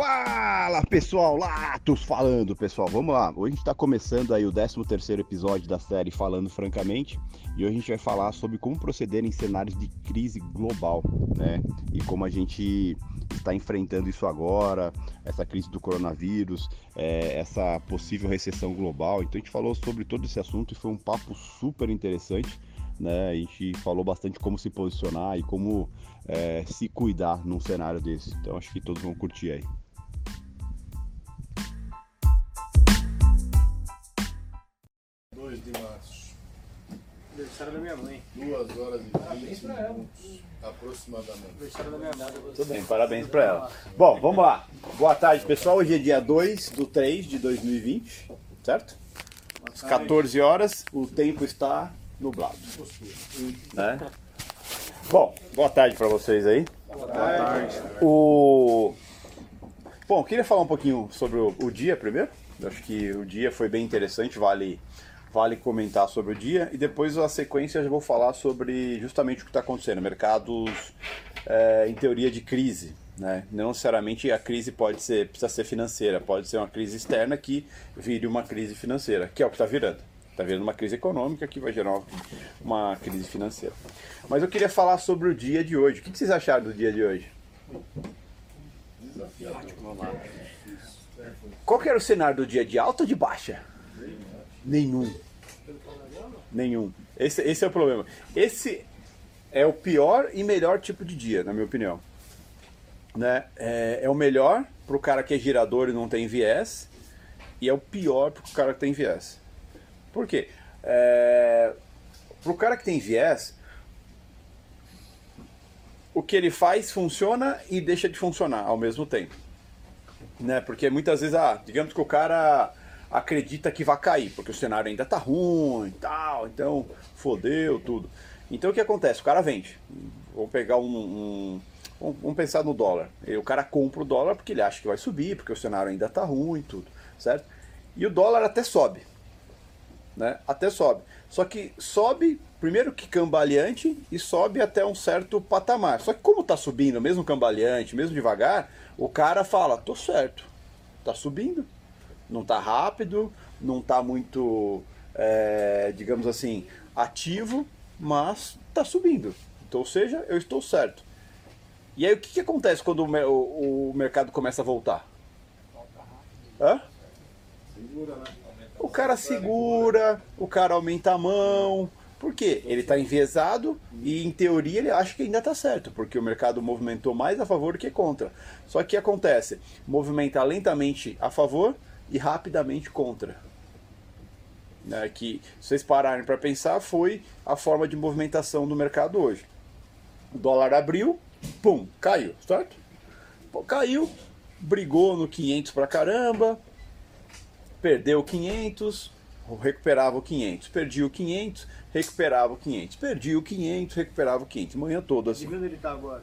Fala pessoal, Latos falando pessoal, vamos lá. Hoje a gente está começando aí o 13 terceiro episódio da série Falando Francamente e hoje a gente vai falar sobre como proceder em cenários de crise global, né? E como a gente está enfrentando isso agora, essa crise do coronavírus, é, essa possível recessão global. Então a gente falou sobre todo esse assunto e foi um papo super interessante. Né? A gente falou bastante como se posicionar e como é, se cuidar num cenário desse. Então acho que todos vão curtir aí. Aniversário da minha mãe. 2 horas e Parabéns 20 pra ela. minutos aproximadamente. Aniversário da minha mãe. Tudo bem, parabéns para ela. Bom, vamos lá. Boa tarde, pessoal. Hoje é dia 2 do 3 de 2020, certo? Às 14 horas, o tempo está nublado. Né? Bom, boa tarde para vocês aí. Boa tarde. O... Bom, queria falar um pouquinho sobre o, o dia primeiro. Eu acho que o dia foi bem interessante, vale, vale comentar sobre o dia. E depois a sequência eu já vou falar sobre justamente o que está acontecendo. Mercados é, em teoria de crise. Né? Não necessariamente a crise pode ser, precisa ser financeira, pode ser uma crise externa que vire uma crise financeira, que é o que está virando. Está virando uma crise econômica que vai gerar uma, uma crise financeira. Mas eu queria falar sobre o dia de hoje. O que vocês acharam do dia de hoje? Qual que era o cenário do dia de alta ou de baixa? Nenhum. Nenhum. Esse, esse é o problema. Esse é o pior e melhor tipo de dia, na minha opinião. Né? É, é o melhor para o cara que é girador e não tem viés, e é o pior para o cara que tem viés. Por quê? É, para o cara que tem viés, o que ele faz funciona e deixa de funcionar ao mesmo tempo. Né? Porque muitas vezes, ah, digamos que o cara acredita que vai cair, porque o cenário ainda tá ruim tal, então fodeu tudo. Então o que acontece? O cara vende. Vamos pegar um, um Vamos pensar no dólar. O cara compra o dólar porque ele acha que vai subir, porque o cenário ainda tá ruim tudo, certo? E o dólar até sobe. Né? Até sobe. Só que sobe, primeiro que cambaleante, e sobe até um certo patamar. Só que como tá subindo, mesmo cambaleante, mesmo devagar, o cara fala, tô certo, tá subindo. Não tá rápido, não tá muito, é, digamos assim, ativo, mas tá subindo. Então, ou seja, eu estou certo. E aí o que, que acontece quando o, o, o, mercado começa a voltar? Hã? Segura, né? O cara segura, o cara aumenta a mão. Por quê? Ele está enviesado e, em teoria, ele acha que ainda está certo, porque o mercado movimentou mais a favor do que contra. Só que o que acontece? Movimenta lentamente a favor e rapidamente contra. Né? Que, se vocês pararem para pensar, foi a forma de movimentação do mercado hoje. O dólar abriu, pum, caiu, certo? Pô, caiu, brigou no 500 pra caramba, perdeu 500, recuperava o 500, perdia o 500, recuperava o 500, perdia o 500, recuperava o 500, manhã toda assim. Adivinha onde ele tá agora?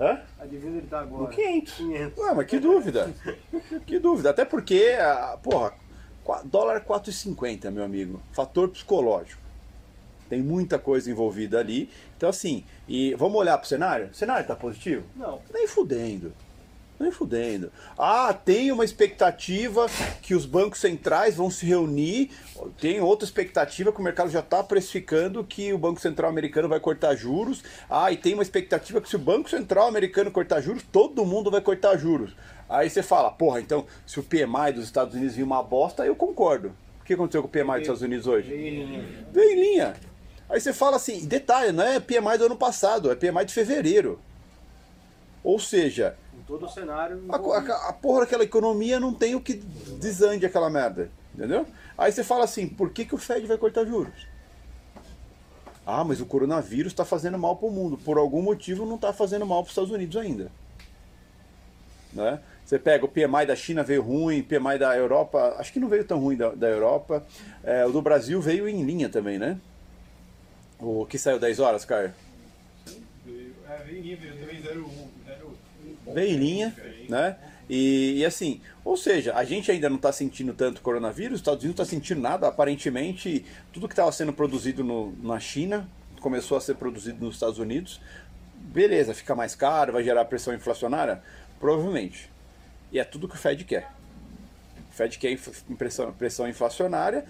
Hã? Adivinha onde ele tá agora? No 500. 500. Ué, mas que dúvida. que dúvida. Até porque, a, porra, dólar 4,50, meu amigo. Fator psicológico. Tem muita coisa envolvida ali. Então, assim, e vamos olhar pro cenário? O cenário tá positivo? Não. Nem fudendo. Nem fudendo. Ah, tem uma expectativa que os bancos centrais vão se reunir. Tem outra expectativa que o mercado já está precificando que o Banco Central americano vai cortar juros. Ah, e tem uma expectativa que se o Banco Central americano cortar juros, todo mundo vai cortar juros. Aí você fala, porra, então se o PMI dos Estados Unidos vir uma bosta, eu concordo. O que aconteceu com o PMI dos Estados Unidos hoje? Veio em linha. Veio em linha. Aí você fala assim, detalhe, não é PMI do ano passado, é PMI de fevereiro. Ou seja, todo o cenário. a, a, a porra daquela economia não tem o que desande aquela merda. Entendeu? Aí você fala assim, por que, que o Fed vai cortar juros? Ah, mas o coronavírus está fazendo mal para o mundo. Por algum motivo não está fazendo mal para os Estados Unidos ainda. Né? Você pega o PMI da China veio ruim, PMI da Europa, acho que não veio tão ruim da, da Europa. É, o do Brasil veio em linha também, né? O que saiu 10 horas, Caio? É, veio nível, também 01. Linha, né? E, e assim, ou seja, a gente ainda não está sentindo tanto coronavírus, os Estados Unidos não está sentindo nada. Aparentemente, tudo que estava sendo produzido no- na China começou a ser produzido nos Estados Unidos. Beleza, fica mais caro, vai gerar pressão inflacionária? Provavelmente. E é tudo que o Fed quer. O Fed quer pressão, pressão inflacionária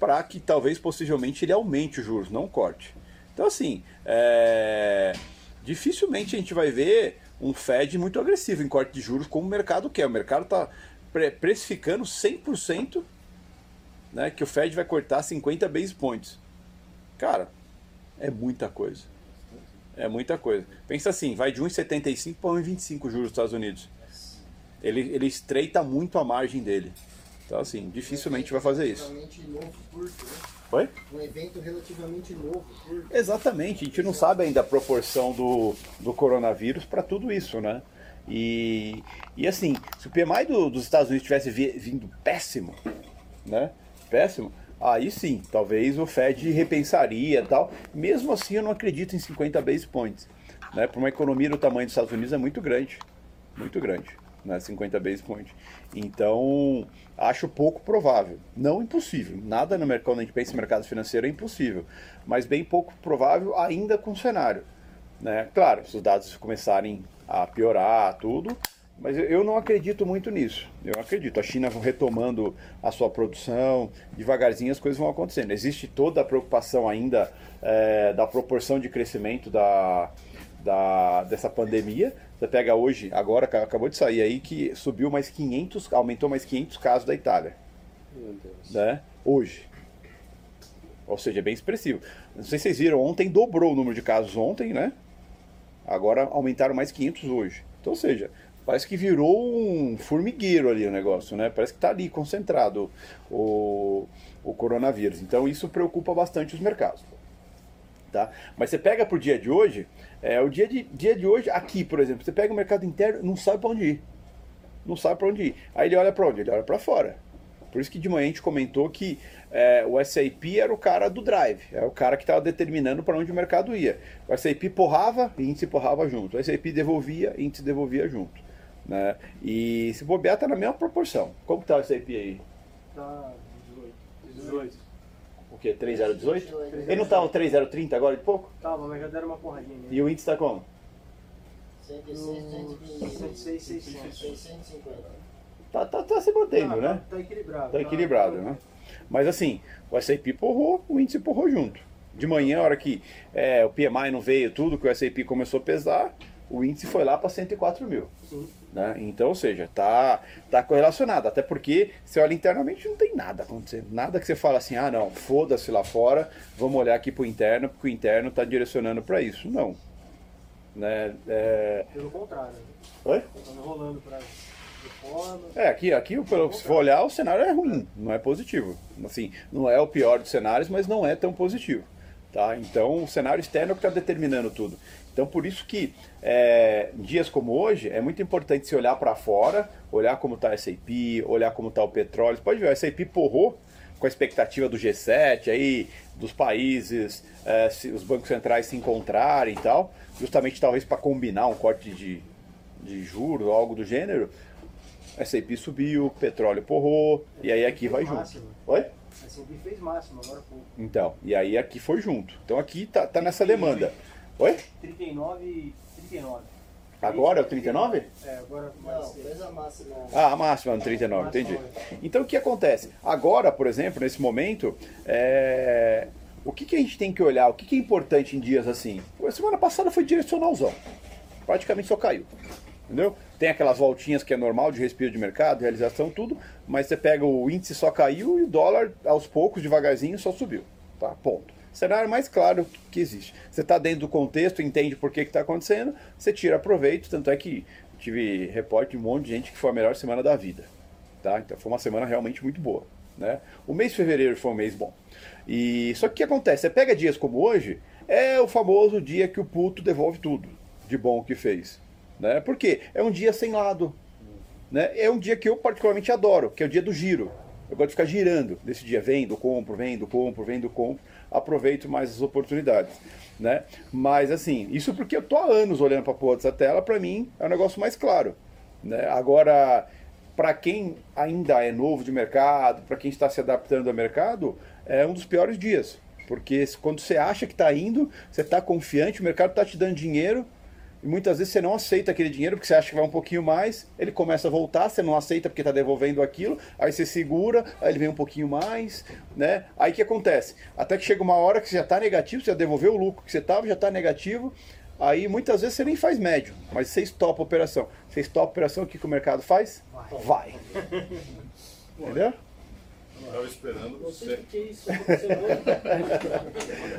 para que talvez possivelmente ele aumente os juros, não corte. Então assim, é, dificilmente a gente vai ver um Fed muito agressivo em corte de juros como o mercado quer. O mercado está precificando 100% né, que o Fed vai cortar 50 base points. Cara, é muita coisa. É muita coisa. Pensa assim, vai de 1,75 para 1,25 juros dos Estados Unidos. Ele, ele estreita muito a margem dele. Então, assim, dificilmente vai fazer isso. Relativamente novo, curto? Oi? Um evento relativamente novo, curto. Exatamente, a gente não sabe ainda a proporção do, do coronavírus para tudo isso, né? E, e assim, se o PMI do- dos Estados Unidos tivesse vi- vindo péssimo, né? Péssimo, aí sim, talvez o Fed repensaria e tal. Mesmo assim, eu não acredito em 50 base points. Né? Para uma economia do tamanho dos Estados Unidos é muito grande. Muito grande. Né? 50 base points. Então, acho pouco provável. Não impossível. Nada no mercado, quando a gente pensa em mercado financeiro, é impossível. Mas bem pouco provável ainda com o cenário. Né? Claro, se os dados começarem a piorar, tudo, mas eu- não acredito muito nisso. Eu acredito. A China retomando a sua produção, devagarzinho as coisas vão acontecendo. Existe toda a preocupação ainda eh, da proporção de crescimento da, da, dessa pandemia. Você pega hoje, agora ca- acabou de sair aí que subiu mais 500, aumentou mais 500 casos da Itália, Meu Deus. né? Hoje. Ou seja, é bem expressivo. Não sei se vocês viram, ontem dobrou o número de casos ontem, né? Agora aumentaram mais 500 hoje. Então, ou seja, parece que virou um formigueiro ali o negócio, né? Parece que está ali concentrado o, o coronavírus. Então, isso preocupa bastante os mercados. Tá? Mas você pega pro dia de hoje, é, o dia de, dia de hoje, aqui, por exemplo, você pega o mercado interno, não sabe para onde ir. Não sabe para onde ir. Aí ele olha para onde? Ele olha para fora. Por isso que de manhã a gente comentou que é, o SAP era o cara do drive, é o cara que estava determinando para onde o mercado ia. O SAP porrava, índice porrava junto. O SAP devolvia, índice devolvia junto. Né? E se bobear, tá na mesma proporção. Como que tá o SAP aí? Tá 18. 18. O quê? 3018? Ele não tá no 3030 agora de pouco? Tava, mas já deram uma porradinha nele. E o índice tá como? 106, No 106, 106, 600. 650. Tá, tá, tá se mantendo, Tá, né? Tá equilibrado. Tá equilibrado, né? Mas assim, o SAP porrou, o índice porrou junto. De manhã, a hora que é, o PMI não veio, tudo que o SAP começou a pesar, o índice foi lá para 104 mil. Sim. Né? Então, ou seja, tá, tá correlacionado. Até porque você olha internamente não tem nada acontecendo. Nada que você fala assim, ah não, foda-se lá fora, vamos olhar aqui pro interno, porque o interno está direcionando para isso. Não. Né? É... Pelo contrário. Oi? Tá enrolando pra. É, aqui, aqui se for olhar, o cenário é ruim, não é positivo. Assim, não é o pior dos cenários, mas não é tão positivo. Tá? Então, o cenário externo é o que está determinando tudo. Então, por isso que é, em dias como hoje, é muito importante se olhar para fora, olhar como está a SAP, olhar como está o petróleo. Você pode ver, a SAP porrou com a expectativa do G7, aí, dos países, é, se os bancos centrais se encontrarem e tal, justamente talvez para combinar um corte de, de juros ou algo do gênero. SAP subiu, petróleo porrou, e aí aqui vai junto. Oi? A S&P fez máximo, agora pouco. Então, e aí aqui foi junto. Então aqui tá, tá nessa demanda. Oi? 39 e 39. Agora é o 39? É, agora vai Não, fez a máxima. Ah, a máxima no 39, entendi. Então o que acontece? Agora, por exemplo, nesse momento, é, o que, que a gente tem que olhar? O que, que é importante em dias assim? A semana passada foi direcionalzão. Praticamente só caiu. Entendeu? Tem aquelas voltinhas que é normal de respiro de mercado, realização, tudo, mas você pega o índice só caiu e o dólar, aos poucos, devagarzinho, só subiu. Tá? Ponto. Cenário mais claro que existe. Você está dentro do contexto, entende por que está acontecendo, você tira proveito, tanto é que tive reporte de um monte de gente que foi a melhor semana da vida. Tá? Então foi uma semana realmente muito boa. Né? O mês de fevereiro foi um mês bom. E só que o que acontece? Você pega dias como hoje, é o famoso dia que o puto devolve tudo de bom que fez. Né? Por quê? É um dia sem lado. Né? É um dia que eu particularmente adoro, que é o dia do giro. Eu gosto de ficar girando desse dia, vendo, compro, vendo, compro, vendo, compro, aproveito mais as oportunidades. Né? Mas assim, isso porque eu tô há anos olhando para porra dessa tela, para mim é um negócio mais claro. Né? Agora, para quem ainda é novo de mercado, para quem está se adaptando ao mercado, é um dos piores dias. Porque quando você acha que está indo, você está confiante, o mercado está te dando dinheiro, e muitas vezes você não aceita aquele dinheiro porque você acha que vai um pouquinho mais, ele começa a voltar, você não aceita porque está devolvendo aquilo, aí você segura, aí ele vem um pouquinho mais, né? Aí o que acontece? Até que chega uma hora que você já está negativo, você já devolveu o lucro que você estava, já está negativo, aí muitas vezes você nem faz médio, mas você estopa a operação. Você estopa a operação, o que, que o mercado faz? Vai. Entendeu? Estava esperando você. por que isso aconteceu hoje.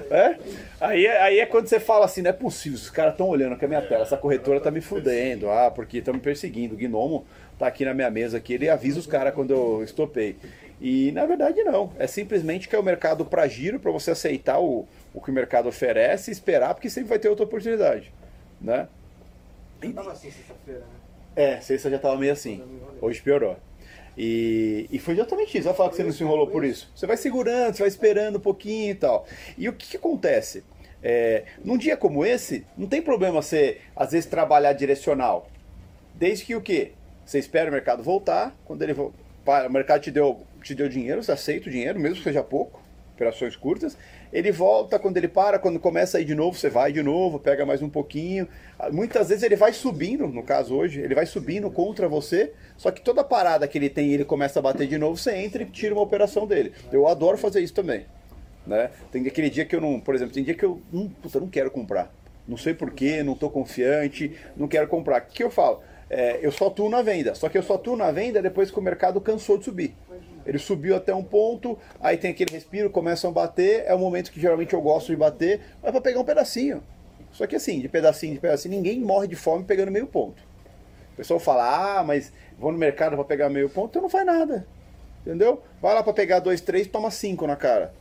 É? Aí, é- aí é quando você fala assim, não é possível, os caras estão olhando aqui a minha tela, essa corretora tá me fudendo, ah, porque estão me perseguindo. O Gnomo tá aqui na minha mesa aqui, ele avisa os caras quando eu estopei. E na verdade não, é simplesmente que é o mercado para giro, para você aceitar o, o que o mercado oferece e esperar, porque sempre vai ter outra oportunidade, né? Não tava assim sexta-feira, né? É, sexta já tava meio assim, hoje piorou. E, e foi exatamente isso. Vai falar que você não se enrolou por isso. Você vai segurando, você vai esperando um pouquinho e tal. E o que, que acontece? É, num dia como esse, não tem problema você, às vezes, trabalhar direcional. Desde que o quê? Você espera o mercado voltar, quando ele vo- pa- o mercado te deu, te deu dinheiro, você aceita o dinheiro, mesmo que seja pouco, operações curtas. Ele volta, quando ele para, quando começa a ir de novo, você vai de novo, pega mais um pouquinho. Ah, Muitas vezes ele vai subindo, no caso hoje, ele vai subindo contra você, só que toda parada que ele tem ele começa a bater de novo, você entra e tira uma operação dele. Eu adoro fazer isso também. Né? Tem aquele dia que eu não, por exemplo, tem dia que eu hum, puta, não quero comprar. Não sei porquê, não estou confiante, não quero comprar. O que eu falo? É, eu só atuo na venda. Só que eu só atuo na venda depois que o mercado cansou de subir. Ele subiu até um ponto, aí tem aquele respiro, começam a bater, é o momento que geralmente eu gosto de bater, mas para pegar um pedacinho. Só que assim, de pedacinho, de pedacinho, ninguém morre de fome pegando meio ponto. O pessoal fala, ah, mas vou no mercado para pegar meio ponto, então não faz nada. Entendeu? Vai lá para pegar dois, três, toma cinco na cara.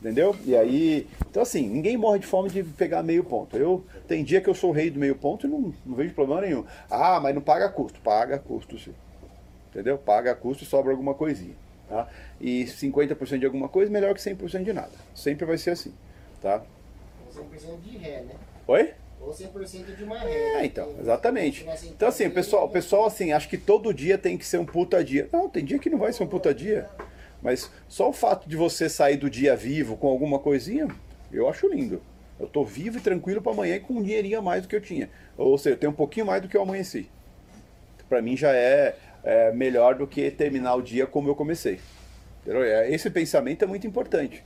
Entendeu? E aí. Então, assim, ninguém morre de fome de pegar meio ponto. Eu tem dia que eu sou o rei do meio ponto e não, não vejo problema nenhum. Ah, mas não paga custo. Paga custo, sim. Entendeu? Paga custo e sobra alguma coisinha. Tá? E 50% de alguma coisa melhor que 100% de nada. Sempre vai ser assim. Tá? Ou 100% de ré, né? Oi? Ou 100% de uma ré. É, então, exatamente. Então, assim, o pessoal, o pessoal, assim, acha que todo dia tem que ser um puta dia. Não, tem dia que não vai ser um puta dia. Mas só o fato de você sair do dia vivo com alguma coisinha, eu acho lindo. Eu tô vivo e tranquilo para amanhã e com um dinheirinho a mais do que eu tinha. Ou seja, eu tenho um pouquinho mais do que eu amanheci. Para mim já é, é melhor do que terminar o dia como eu comecei. É, Esse pensamento é muito importante.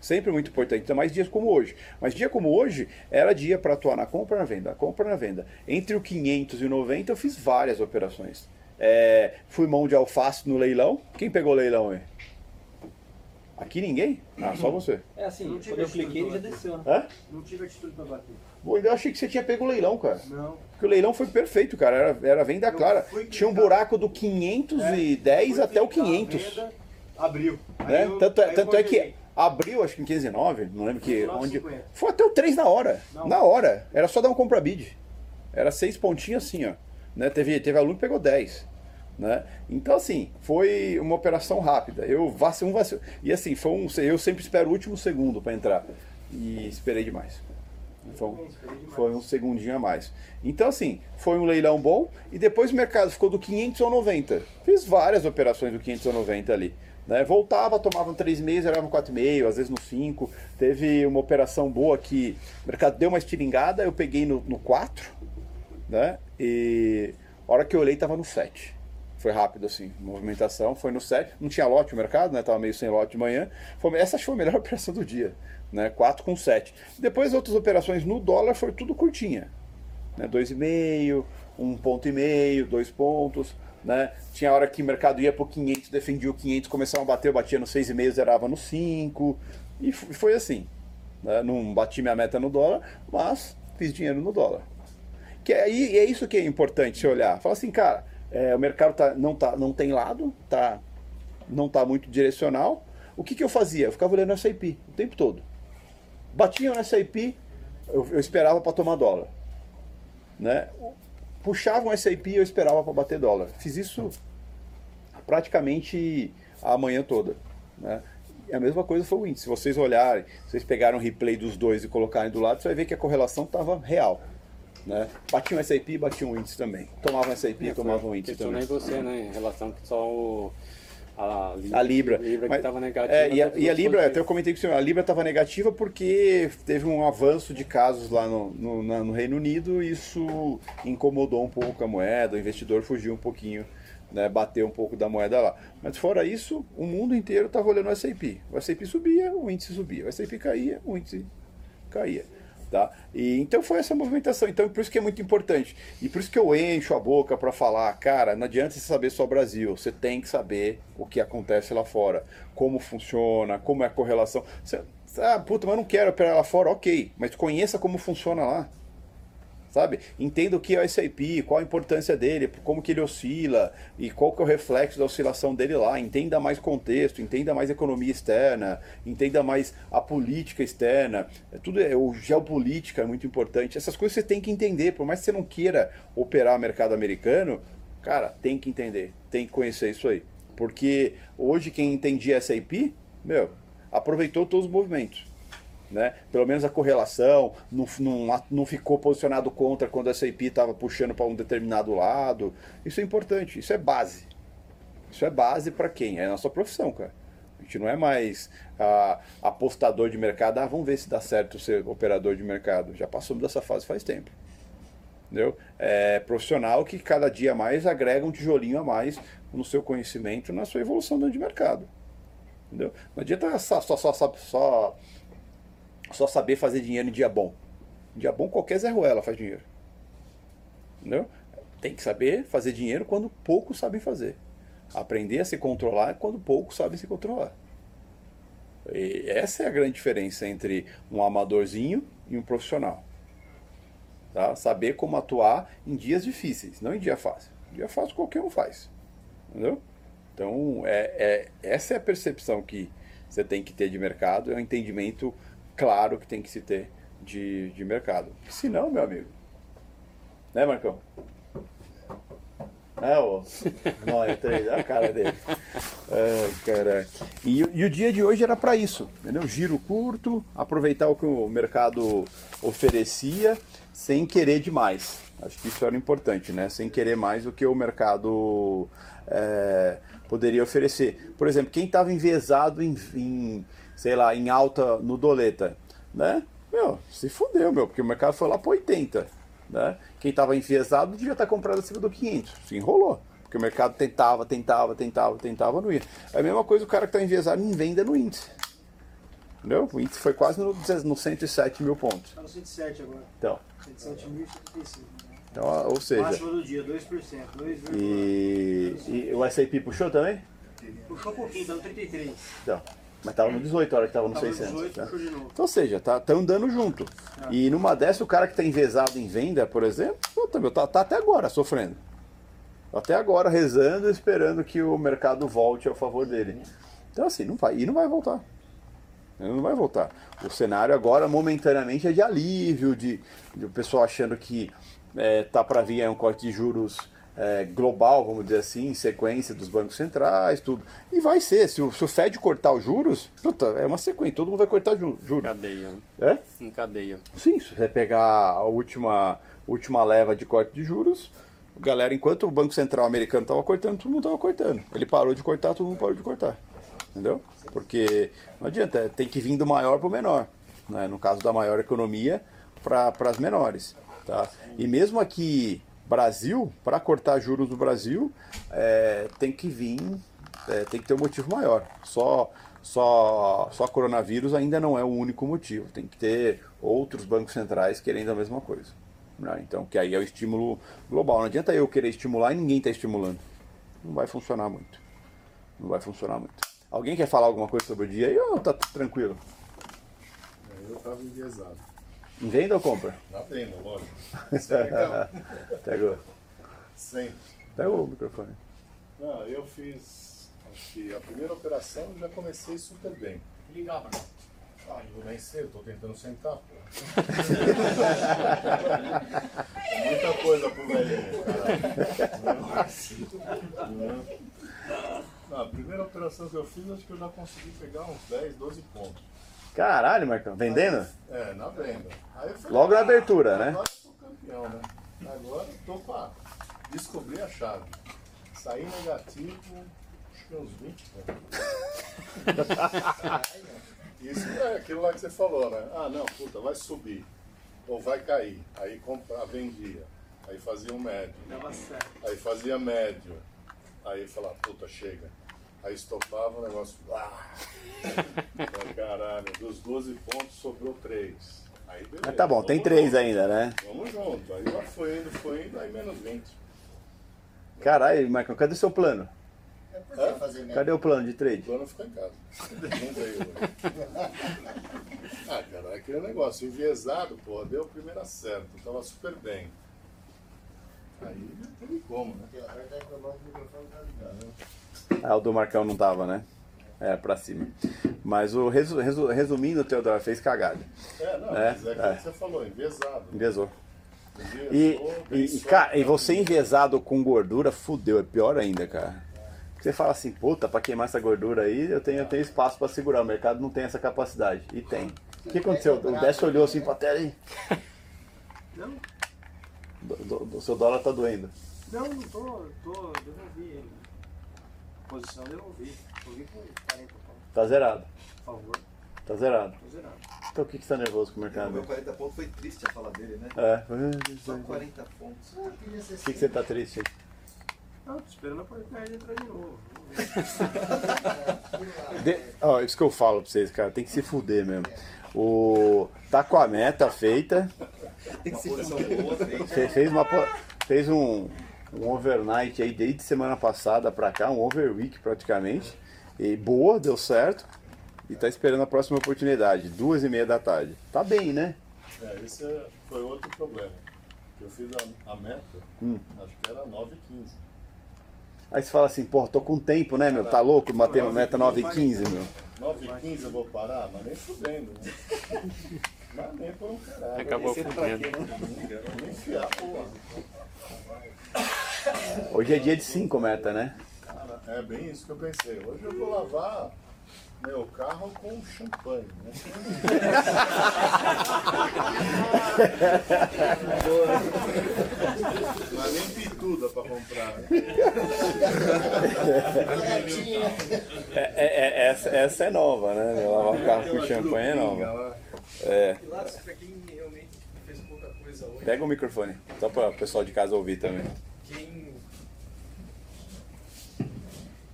Sempre muito importante, ainda mais dias como hoje. Mas dia como hoje, era dia para atuar na compra e na venda, compra e na venda. Entre o 500 e o 90 eu fiz várias operações. É, fui mão de alface no leilão. Quem pegou o leilão aí? Aqui ninguém? Ah, só você. É assim, Não quando eu cliquei ele já desceu, né? Hã? Não tive atitude pra bater. Bom, eu achei que você tinha pego o leilão, cara. Não. Porque o leilão foi perfeito, cara. Era, era venda Eu clara. Tinha um buraco do 510 Fui até o clicar, 500. venda, Abriu. Né? eu- tanto é, tanto é que abriu, acho que em 15 9, não lembro que 19,50. onde. Foi até o 3 na hora. Não. Na hora. Era só dar um compra bid. Era seis pontinhos assim, ó. Né? Teve, teve aluno que pegou 10. Né? Então, assim, foi uma operação rápida. Eu vacilo, um vacilo. E assim, foi um, eu sempre espero o último segundo para entrar. E esperei demais. Foi um, foi um segundinho a mais. Então, assim, foi um leilão bom. E depois o mercado ficou do 500 ao 90. Fiz várias operações do 500 ao 90 ali. Né? Voltava, tomava 3 meses, era no 4,5, às vezes no 5. Teve uma operação boa que o mercado deu uma estilingada, eu peguei no, no 4. Né? E a hora que eu olhei, estava no 7. Foi rápido assim, movimentação, foi no 7. Não tinha lote no mercado, né? Tava meio sem lote de manhã. Foi, essa foi a melhor operação do dia, né? 4 com 7. Depois outras operações no dólar foi tudo curtinha. Né? 2,5, um ponto e meio, dois pontos, né? Tinha hora que o mercado ia pro 500, defendia o 500, começava a bater, eu batia no 6,5, zerava no 5. E foi assim. Né? Não bati minha meta no dólar, mas fiz dinheiro no dólar. Que é, e é isso que é importante olhar. Fala assim, cara, é, o mercado tá, não, tá, não tem lado, tá, não tá muito direcional. O que, que eu fazia? Eu ficava olhando o SIP o tempo todo. Batia no SIP, eu, eu esperava para tomar dólar. Né? Puxava um SIP eu esperava para bater dólar. Fiz isso praticamente a manhã toda. Né? A mesma coisa foi o índice. Se vocês olharem, vocês pegaram o replay dos dois e colocarem do lado, você vai ver que a correlação estava real. Né? Batia um SIP, batia um índice também. Tomava um SIP, tomava um índice também. Você, né, em relação que só o, a Libra. A Libra. Libra Mas- que estava negativa. É, e, a, e a Libra, até eu comentei com o senhor, a Libra estava negativa porque teve um avanço de casos lá no, no, na- no Reino Unido e isso incomodou um pouco a moeda, o investidor fugiu um pouquinho, né, bateu um pouco da moeda lá. Mas fora isso, o mundo inteiro estava olhando o S&P. O S&P subia, o índice subia. O S&P caía, o índice caía. Tá? E, então foi essa movimentação. Então por isso que é muito importante. E por isso que eu encho a boca para falar, cara, não adianta você saber só Brasil. Você tem que saber o que acontece lá fora, como funciona, como é a correlação. Você, ah, puta, mas eu não quero operar lá fora, ok. Mas conheça como funciona lá. Sabe? Entenda o que é o SAP, qual a importância dele, como que ele oscila e qual que é o reflexo da oscilação dele lá. Entenda mais contexto, entenda mais economia externa, entenda mais a política externa. É tudo é, o geopolítica é muito importante. Essas coisas você tem que entender, por mais que você não queira operar mercado americano, cara, tem que entender, tem que conhecer isso aí. Porque hoje quem entendia SAP, meu, aproveitou todos os movimentos né? Pelo menos a correlação, não, não, não ficou posicionado contra quando a SAP estava puxando para um determinado lado. Isso é importante, isso é base. Isso é base para quem? É a nossa profissão, cara. A gente não é mais ah, apostador de mercado, ah, vamos ver se dá certo ser operador de mercado. Já passamos dessa fase faz tempo. Entendeu? É profissional que cada dia mais agrega um tijolinho a mais no seu conhecimento, na sua evolução dentro de mercado. Entendeu? Não adianta só, só, só, só, só saber fazer dinheiro em dia bom. Em dia bom, qualquer Zé Ruela faz dinheiro. Entendeu? Tem que saber fazer dinheiro quando poucos sabem fazer. Aprender a se controlar quando poucos sabem se controlar. E essa é a grande diferença entre um amadorzinho e um profissional. Tá? Saber como atuar em dias difíceis, não em dia fácil. Dia fácil qualquer um faz. Entendeu? Então, é, é, essa é a percepção que você tem que ter de mercado, é um entendimento claro que tem que se ter de, de mercado. Se não, meu amigo. Né, Marcão? É, ô. Nóia, três, olha a cara dele. Ai, caraca. E, o- e o dia de hoje era para isso, entendeu? Giro curto, aproveitar o que o mercado oferecia, sem querer demais. Acho que isso era importante, né? Sem querer mais do que o mercado é, poderia oferecer. Por exemplo, quem estava enviesado em, em, sei lá, em alta no doleta, né? Meu, se fudeu, meu, porque o mercado foi lá para 80, né? Quem estava enviesado devia estar comprado acima do 500, se enrolou. Porque o mercado tentava, tentava, tentava, tentava, não ia. É a mesma coisa o cara que está enviesado em venda no índice. Entendeu? O índice foi quase no, no 107 mil pontos. Tá no 107 agora. Então, 107.075. então ou seja, Máxima do dia, 2%. 2, e, e o SAP puxou também? Puxou um pouquinho, tá no 33. Então, mas tava no 18 a hora que tava no Tava no 600. 18, tá? puxou de novo. Então, ou seja, tá, tá andando junto. E numa dessa, o cara que tá envezado em venda, por exemplo, puta, meu, tá, tá até agora sofrendo. Tá Até agora rezando, esperando que o mercado volte a favor dele. Então, assim, não vai, e não vai voltar. Não vai voltar. O cenário agora, momentaneamente, é de alívio, de, de o pessoal achando que é, tá para vir aí um corte de juros é, global, vamos dizer assim, em sequência dos bancos centrais, tudo. E vai ser. Se o, se o Fed cortar os juros, puta, é uma sequência, todo mundo vai cortar ju- juros. Cadeia. É? Em cadeia. Sim, se você pegar a última, última leva de corte de juros, galera, enquanto o Banco Central americano estava cortando, todo mundo estava cortando. Ele parou de cortar, todo mundo parou de cortar. Entendeu? Porque não adianta, tem que vir do maior para o menor. Né? No caso da maior economia, para as menores. Tá? E mesmo aqui, Brasil, para cortar juros no Brasil, é, tem que vir, é, tem que ter um motivo maior. Só, só, só coronavírus ainda não é o único motivo. Tem que ter outros bancos centrais querendo a mesma coisa. né? Então, que aí é o estímulo global. Não adianta eu querer estimular e ninguém está estimulando. Não vai funcionar muito. Não vai funcionar muito. Alguém quer falar alguma coisa sobre o dia aí ou tá tranquilo? Eu tava enviesado. Em venda ou compra? Na venda, lógico. Pega, Sempre. pega o microfone. Não, eu fiz. Acho que a primeira operação eu já comecei super bem. Ligava. Ah, eu vou nem cedo, tô tentando sentar, pô. É Muita coisa pro velhinho, cara. Não, a primeira operação que eu fiz, acho que eu já consegui pegar uns 10, 12 pontos. Caralho, Marcão, vendendo? É, na venda. Aí eu falei, Logo na "Ah, abertura, né?" Agora eu sou campeão, né? Agora eu tô pra descobrir a chave. Sair negativo, que uns 20 Isso é aquilo lá que você falou, né? Ah, não, puta, vai subir. Ou vai cair. Aí compra, vendia. Aí fazia um médio. Dava certo. Aí fazia médio. Aí falava, puta, chega. Aí estopava o negócio. Ah! Caralho, dos 12 pontos sobrou 3. Aí beleza. Mas tá bom, tem vamos três junto, ainda, né? Vamos junto. Aí lá foi indo, foi indo, aí menos 20. Caralho, Michael, cadê o seu plano? É por que fazer média? Cadê o plano de O trade? plano ficou em casa. Não veio hoje. Ah, cara, é aquele negócio, enviesado, porra, deu o primeiro acerto, tava super bem. Aí não tem como, né? Agora tá reclamando que o microfone tá ligado. Ah, o do Marcão não tava, né? É, pra cima. Mas o resu, resu- resumindo, o Teodoro fez cagada. É, não, É, mas é aquilo é. que você falou, enviesado. Envezou. Enviesou, E, e, cara, e você envezado com gordura, fudeu, é pior ainda, cara. Você fala assim, puta, pra queimar essa gordura aí, eu tenho, eu tenho espaço pra segurar. O mercado não tem essa capacidade. E tem. O que aconteceu? O Décio olhou assim pra tela e. Não, do- do- O seu dólar tá doendo. não, não tô, tô, devolvi ele. Posição devolvi. Devolvi com 40 pontos. Tá zerado. Por favor, Tá zerado. tô zerado. Então o que, que você tá nervoso com o O mercado? meu 40 pontos foi triste a fala dele, né? É. Só O 40 pontos. Ser que, que você tá triste? aí? Não, tô esperando a oportunidade de entrar de novo. De- Ó, isso que eu falo pra vocês, cara, tem que se fuder mesmo. O... Tá com a meta feita, Tem que ser posição boa, feita. Fe- fez, uma, fez um, um overnight aí desde semana passada pra cá, um overweek praticamente. E boa, deu certo. E tá esperando a próxima oportunidade, duas e meia da tarde. Tá bem, né? É, esse foi outro problema. Eu fiz a, a meta, Hum. acho que era 9,15. Aí você fala assim, pô, tô com tempo, né, meu? Tá louco? Bater uma meta 9 e 15, meu. 9,15 eu vou parar, mas nem fudendo, né? mas nem por um caralho. Acabou é pra fudendo. né? Nem enfiar, porra. Hoje é dia de 5 meta, né? Cara, é bem isso que eu pensei. Hoje eu vou lavar meu carro com champanhe. Né? Não é nem pituda pra comprar. né? É, é- é- essa, essa é nova, né? Lavar o carro com champanhe é nova. É. E lá, pra quem realmente fez pouca coisa hoje, Pega o microfone, só para o pessoal de casa ouvir também. quem.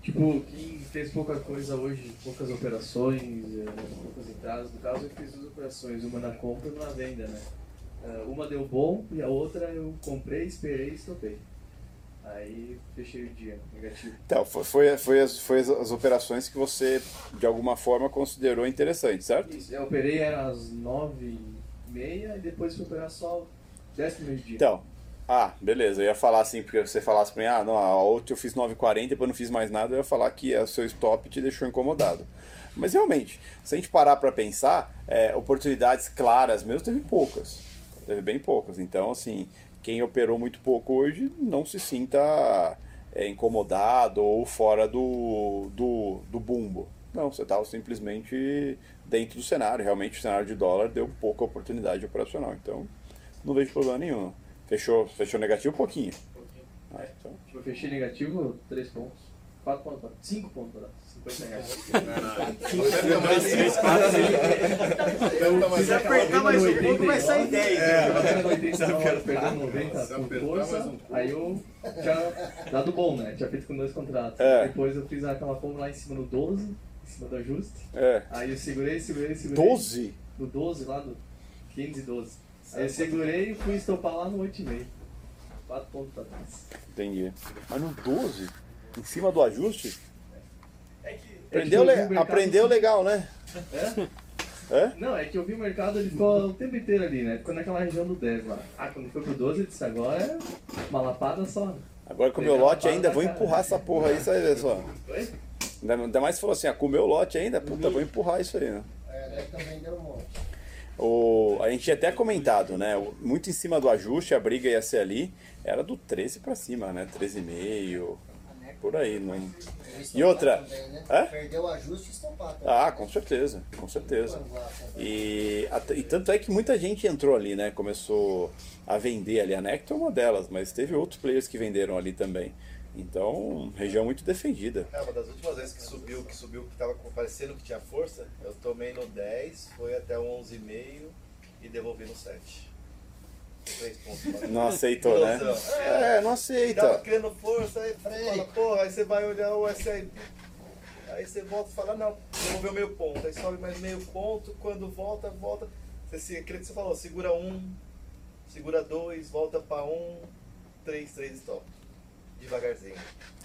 Tipo, quem fez pouca coisa hoje, poucas operações, eh, poucas entradas, no caso eu fiz duas operações, uma na compra e uma na venda, né? Eh, Uma deu bom e a outra eu comprei, esperei e estopei. Aí fechei o dia, negativo. Então, foi, foi, foi as, foi as, as operações que você, de alguma forma, considerou interessantes, certo? Isso, eu operei às nove e meia e depois fui operar só décimo meio dia. Então, ah, beleza. Eu ia falar assim, porque você falasse pra mim, ah, não, a outra eu fiz 9,40 depois não fiz mais nada, eu ia falar que o seu stop te deixou incomodado. Mas realmente, se a gente parar pra pensar, é, oportunidades claras mesmo, teve poucas. Teve bem poucas. Então, assim, quem operou muito pouco hoje não se sinta é, incomodado ou fora do, do, do bumbo. Não, você estava simplesmente dentro do cenário. Realmente o cenário de dólar deu pouca oportunidade operacional. Então, não vejo problema nenhum. Fechou, fechou negativo um pouquinho. Ah, então, Eu fechei negativo 3 pontos. 4 pontos, 5 pontos, né? 50 reais. Aperta mais seis, Aperta mais Se apertar mais um pouco, vai sair 10. É, batendo no 80, tava perdendo 90 Se por apertar força. Aí eu tinha dado bom, né? Tinha feito com dois contratos. É. Depois eu fiz aquela compra lá em cima no 12, em cima do ajuste. é. Aí eu segurei, segurei, segurei. 12? No 12 lá do 15 e 12. Aí eu segurei e fui estopar lá no 8,5. 4 pontos pra trás. Entendi. Mas no 12? Em cima do ajuste? É que. Aprendeu, le- aprendeu legal, né? É? É? Não, é que eu vi o mercado, ele ficou o tempo inteiro ali, né? Ficou naquela região do 10 lá. Ah, quando foi pro 12, eu disse, agora é uma lapada só. Agora com o meu lote ainda, vou cara. empurrar essa porra aí, ver só. Oi? Ainda, mais se falou assim, ah, com o meu lote ainda, puta, vou empurrar isso aí, né? É, deve também deu um monte. O, a gente tinha até comentado, né? Muito em cima do ajuste, a briga ia ser ali, era do 13 pra cima, né? 13,5, por aí. Não... E outra? Também, né? Hã? Perdeu o ajuste e estopar também. Ah, com certeza, com certeza. E, e tanto é que muita gente entrou ali, né? Começou a vender ali. A Nectar é uma delas, mas teve outros players que venderam ali também. Então, região muito defendida. É, uma das últimas vezes que subiu, que subiu, que tava parecendo que tinha força, eu tomei no 10, foi até o 11,5 e devolvi no 7. Três pontos. Não aceitou, né? É, não Tava aceita. criando força, aí fala, porra, aí você vai olhar o SIP. Aí você volta e fala, não, devolveu meio ponto. Aí sobe mais meio ponto, quando volta, volta. Você, aquilo que você falou, segura um, segura dois, volta pra um, três, três stop. Devagarzinho.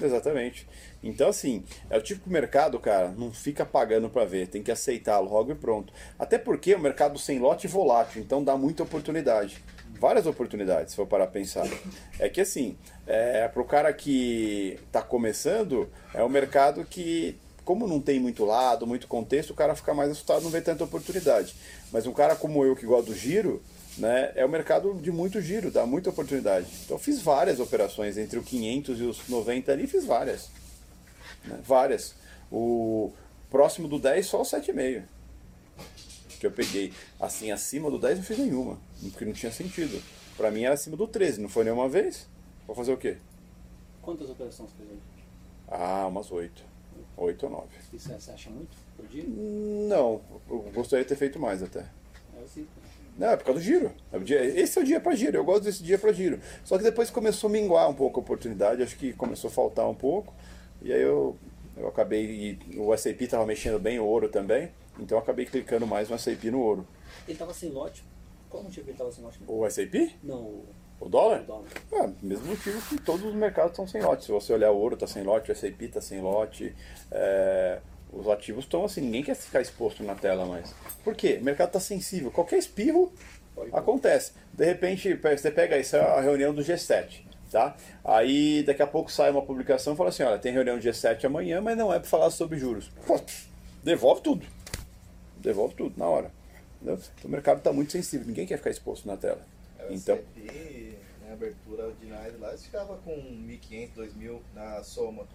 Exatamente. Então, assim, é o tipo de mercado, cara, não fica pagando pra ver, tem que aceitar logo e pronto. Até porque o mercado sem lote é volátil, então dá muita oportunidade. Várias oportunidades, se for parar a pensar. É que, assim, é, pro cara que tá começando, é um mercado que, como não tem muito lado, muito contexto, o cara fica mais assustado, não vê tanta oportunidade. Mas um cara como eu, que gosta do giro, né, é um mercado de muito giro, dá muita oportunidade. Então eu fiz várias operações entre o 500 e os 90 ali, fiz várias. né, várias. O próximo do 10 só o 7,5. Que eu peguei. Assim, acima do 10 não fiz nenhuma, porque não tinha sentido. Pra mim era acima do 13, não foi nenhuma vez. Vou fazer o quê? Quantas operações fez hoje? Ah, umas 8. 8 ou 9. Isso você acha muito por dia? Não, eu gostaria de ter feito mais até. É assim. Não, é por causa do giro. É Esse é o dia para giro, eu gosto desse dia para giro. Só que depois começou a minguar um pouco a oportunidade, acho que começou a faltar um pouco. E aí eu, eu acabei. O SAP estava mexendo bem o ouro também, então eu acabei clicando mais no SAP no ouro. Ele tava sem lote. Qual o motivo ele tava sem lote? O SAP? Não, o dólar? o dólar. Ah, mesmo motivo que todos os mercados estão sem lote. Se você olhar o ouro está sem lote, o SAP está sem lote. é, os ativos estão assim, ninguém quer ficar exposto na tela mais. Por quê? O mercado está sensível. Qualquer espirro acontece. De repente, pe- você pega isso, é a reunião do G7. Tá? Aí daqui a pouco sai uma publicação e fala assim, olha, tem reunião do G7 amanhã, mas não é para falar sobre juros. Pô, devolve tudo. Devolve tudo na hora. Entendeu? Então, o mercado está muito sensível, ninguém quer ficar exposto na tela. Era Então, CP, na abertura ordinária lá, ficava com 1.500, 2.000 na soma.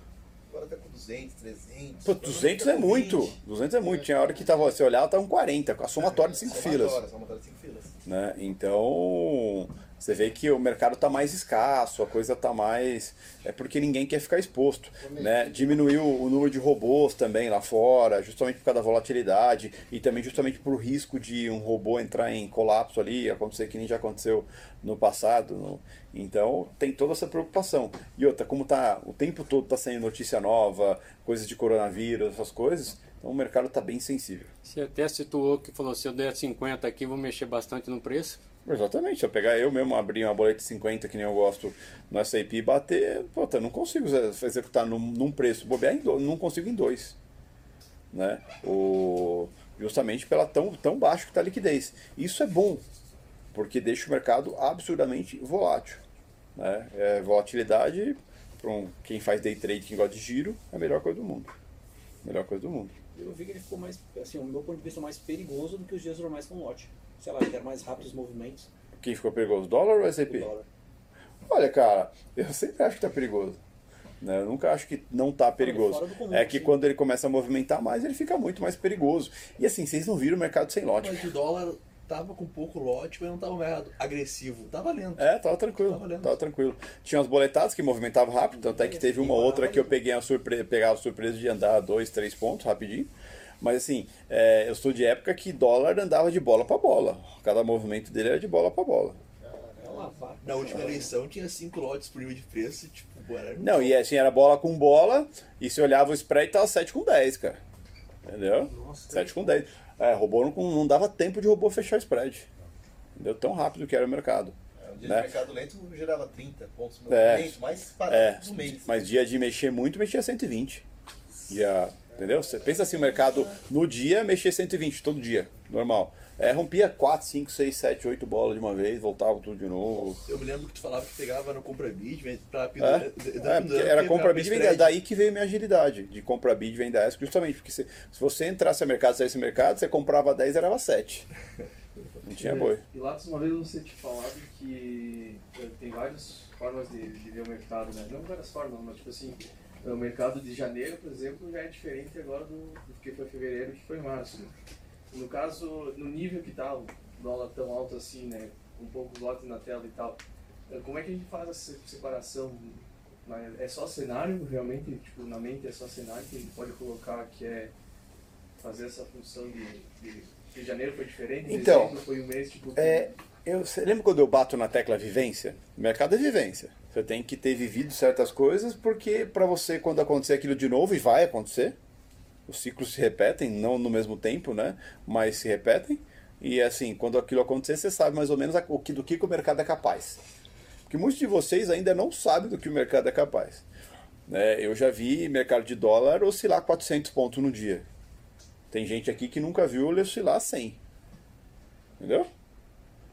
Agora tá com 200, 300. Pô, agora 200 fica é com muito. 20. 200 é muito. Tinha hora que tava, você olhava, tava um 40, com a somatória de 5 filas. Somatória, somatória de cinco filas. Né? Então, você vê que o mercado está mais escasso, a coisa está mais. É porque ninguém quer ficar exposto. Né? Diminuiu o número de robôs também lá fora, justamente por causa da volatilidade e também justamente por risco de um robô entrar em colapso ali, acontecer que nem já aconteceu no passado. no- Então, tem toda essa preocupação. E outra, como tá o tempo todo está saindo notícia nova, coisas de coronavírus, essas coisas, então o mercado está bem sensível. Você até situou que falou, se eu der 50 aqui, vou mexer bastante no preço. Exatamente, se eu pegar eu mesmo, abrir uma boleta de 50, que nem eu gosto no SAP e bater, puta, não consigo exe- executar num, num preço, bobear em não consigo em dois. Né? O, justamente pela tão, tão baixo que está a liquidez. Isso é bom, porque deixa o mercado absurdamente volátil. Né? É, volatilidade, para um, quem faz day trade, quem gosta de giro, é a melhor coisa do mundo. Melhor coisa do mundo. Eu vi que ele ficou mais, assim, o meu ponto de vista, mais perigoso do que os dias normais com lote. Sei lá, era mais rápido os movimentos Quem ficou perigoso, dólar ou dólar. Olha, cara, eu sempre acho que tá perigoso. Né? Eu nunca acho que não tá perigoso. fora do comum, É que sim. quando ele começa a movimentar mais, ele fica muito mais perigoso. E assim, vocês não viram o mercado sem lote. Mas o dólar tava com pouco lote, mas não tava agressivo. Tava lento. É, tava tranquilo. Tava lento. Tava tranquilo. Tinha umas boletadas que movimentavam rápido, tanto é que teve uma outra que eu peguei a surpre... pegava a surpresa de andar dois, três pontos rapidinho. Mas assim, é, eu sou de época que dólar andava de bola para bola. Cada movimento dele era de bola para bola. É uma vaca. Na última eleição tinha cinco lotes por nível de preço, tipo, era Não, e assim, era bola com bola, e se olhava o spread, tava 7 com 10, cara. Entendeu? 7 com 10. É, robô não, não dava tempo de robô fechar o spread. Entendeu? Tão rápido que era o mercado. É, Um dia Né? de mercado lento gerava 30 pontos no É. movimento, mais É, parado no mês. mas dia de mexer muito, mexia 120. Dia, entendeu? Você pensa assim, o mercado no dia mexia 120, todo dia, normal. É, rompia 4, 5, 6, 7, 8 bolas de uma vez, voltava tudo de novo. Eu me lembro que tu falava que pegava no compra bid, vem pra É, pendurar. é, porque era compra bid e venda. Daí que veio minha agilidade de compra bid e venda ESC, justamente porque se, se você entrasse no mercado, saísse no mercado, você comprava 10 e era 7. Não tinha boi. E lá uma vez você tinha falado que eh, tem várias formas de, de ver o mercado, né? Não várias formas, mas tipo assim, o mercado de janeiro, por exemplo, já é diferente agora do, do que foi fevereiro e que foi março. né? No caso, no nível que tá o dólar tão alto assim, né? Com poucos lotes na tela e tal, eh, como é que a gente faz essa separação é só cenário, realmente, tipo, na mente é só cenário que ele pode colocar que é fazer essa função de, de, de janeiro foi diferente, Então, foi um mês, tipo, que- É, eu, você lembra quando eu bato na tecla vivência? O mercado é vivência. Você tem que ter vivido certas coisas, porque para você, quando acontecer aquilo de novo, e vai acontecer, os ciclos se repetem, não no mesmo tempo, né? Mas se repetem. E assim, quando aquilo acontecer, você sabe mais ou menos o que, do que, que o mercado é capaz. Porque muitos de vocês ainda não sabem do que o mercado é capaz. né? eu já vi mercado de dólar oscilar 400 pontos no dia. Tem gente aqui que nunca viu ele oscilar 100. Entendeu?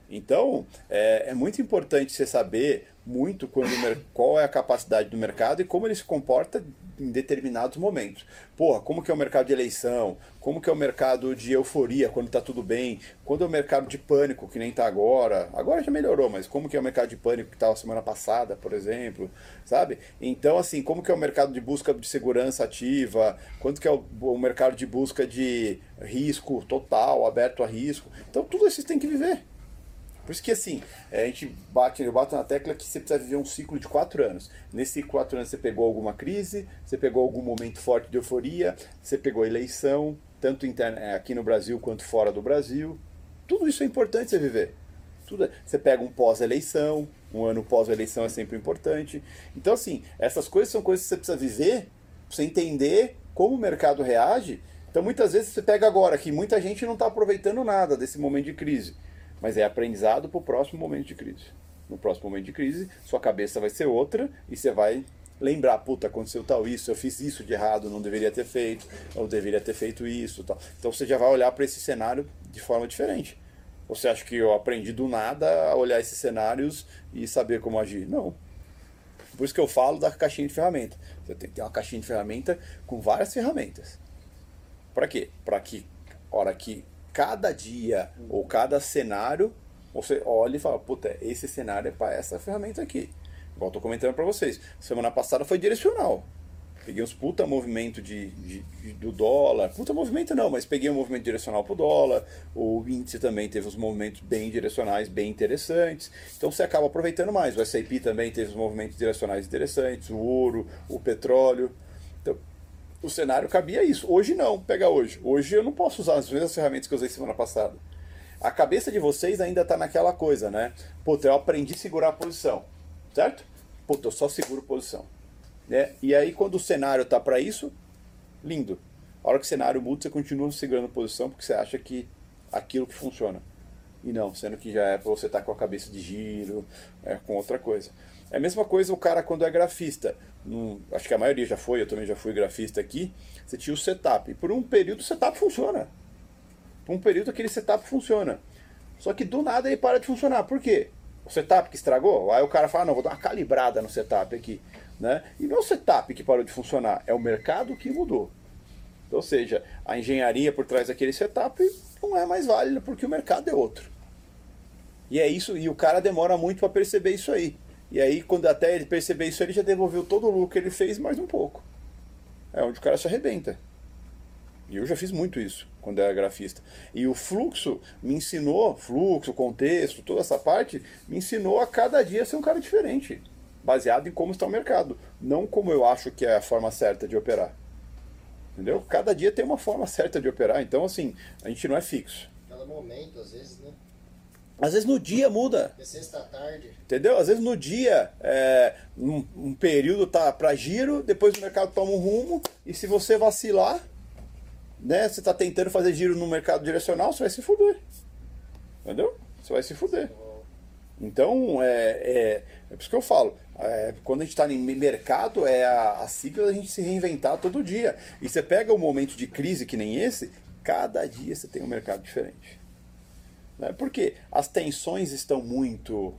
Então, é, é muito importante você saber muito quando qual é a capacidade do mercado e como ele se comporta em determinados momentos. Porra, como que é o mercado de eleição? Como que é o mercado de euforia, quando está tudo bem? Quando é o mercado de pânico, que nem está agora? Agora já melhorou, mas como que é o mercado de pânico que estava semana passada, por exemplo? Sabe? Então, assim, como que é o mercado de busca de segurança ativa? Quanto que é o, o mercado de busca de risco total, aberto a risco? Então, tudo isso tem que viver. Por isso que assim, é, a gente bate, eu bato na tecla que você precisa viver um ciclo de quatro anos. Nesse quatro anos você pegou alguma crise, você pegou algum momento forte de euforia, você pegou eleição, tanto interna, é, aqui no Brasil quanto fora do Brasil. Tudo isso é importante você viver. Tudo, é- você pega um pós-eleição, um ano pós-eleição é sempre importante. Então, assim, essas coisas são coisas que você precisa viver, pra você entender como o mercado reage. Então, muitas vezes você pega agora que muita gente não está aproveitando nada desse momento de crise, mas é aprendizado para o próximo momento de crise. No próximo momento de crise, sua cabeça vai ser outra e você vai lembrar, puta, aconteceu tal isso, eu fiz isso de errado, não deveria ter feito, eu deveria ter feito isso, tal. Então você já vai olhar para esse cenário de forma diferente. Você acha que eu aprendi do nada a olhar esses cenários e saber como agir? Não. Por isso que eu falo da caixinha de ferramenta. Você tem que ter uma caixinha de ferramenta com várias ferramentas. Para quê? Para que, hora que cada dia ou cada cenário, você olhe e fala, puta, esse cenário é para essa ferramenta aqui. Igual eu tô comentando para vocês. Semana passada foi direcional. Peguei uns puta movimento de, de- de- do dólar. Puta movimento não, mas peguei um movimento direcional pro dólar. O índice também teve uns movimentos bem direcionais, bem interessantes. Então você acaba aproveitando mais. O S&P também teve uns movimentos direcionais interessantes. O ouro, o petróleo. O cenário cabia isso. Hoje não, pega hoje. Hoje eu não posso usar as mesmas ferramentas que eu usei semana passada. A cabeça de vocês ainda está naquela coisa, né? Puta, eu aprendi a segurar a posição, certo? Puta, eu só seguro posição. Né? E aí quando o cenário tá para isso, lindo. A hora que o cenário muda, você continua segurando posição porque você acha que aquilo que funciona. E não, sendo que já é para você estar com a cabeça de giro, é, com outra coisa. É a mesma coisa o cara quando é grafista. Num- acho que a maioria já foi, eu também já fui grafista aqui. Você tinha o setup. E por um período o setup funciona. Por um período aquele setup funciona. Só que do nada ele para de funcionar. Por quê? O setup que estragou? Aí o cara fala, não, vou dar uma calibrada no setup aqui. Né? E não é o setup que parou de funcionar, é o mercado que mudou. Ou seja, a engenharia por trás daquele setup não é mais válida porque o mercado é outro. E é isso, e o cara demora muito para perceber isso aí. E aí, quando até ele perceber isso, ele já devolveu todo o lucro que ele fez mais um pouco. É onde o cara se arrebenta. E eu já fiz muito isso quando era grafista. E o fluxo me ensinou, fluxo, contexto, toda essa parte, me ensinou a cada dia ser um cara diferente, baseado em como está o mercado, não como eu acho que é a forma certa de operar. Entendeu? Cada dia tem uma forma certa de operar, então assim, a gente não é fixo. Cada momento, às vezes, né? Às vezes no dia muda, Porque sexta tarde, Entendeu? Às vezes no dia, é, um, um período tá para giro, depois o mercado toma um rumo, e se você vacilar, né, você tá tentando fazer giro no mercado direcional, você vai se fuder. Entendeu? Você vai se fuder. Então, é, é, é por isso que eu falo, é, quando a gente está em mercado, é a, a sigla da gente se reinventar todo dia. E você pega um momento de crise que nem esse, cada dia você tem um mercado diferente. Né? Porque as tensões estão muito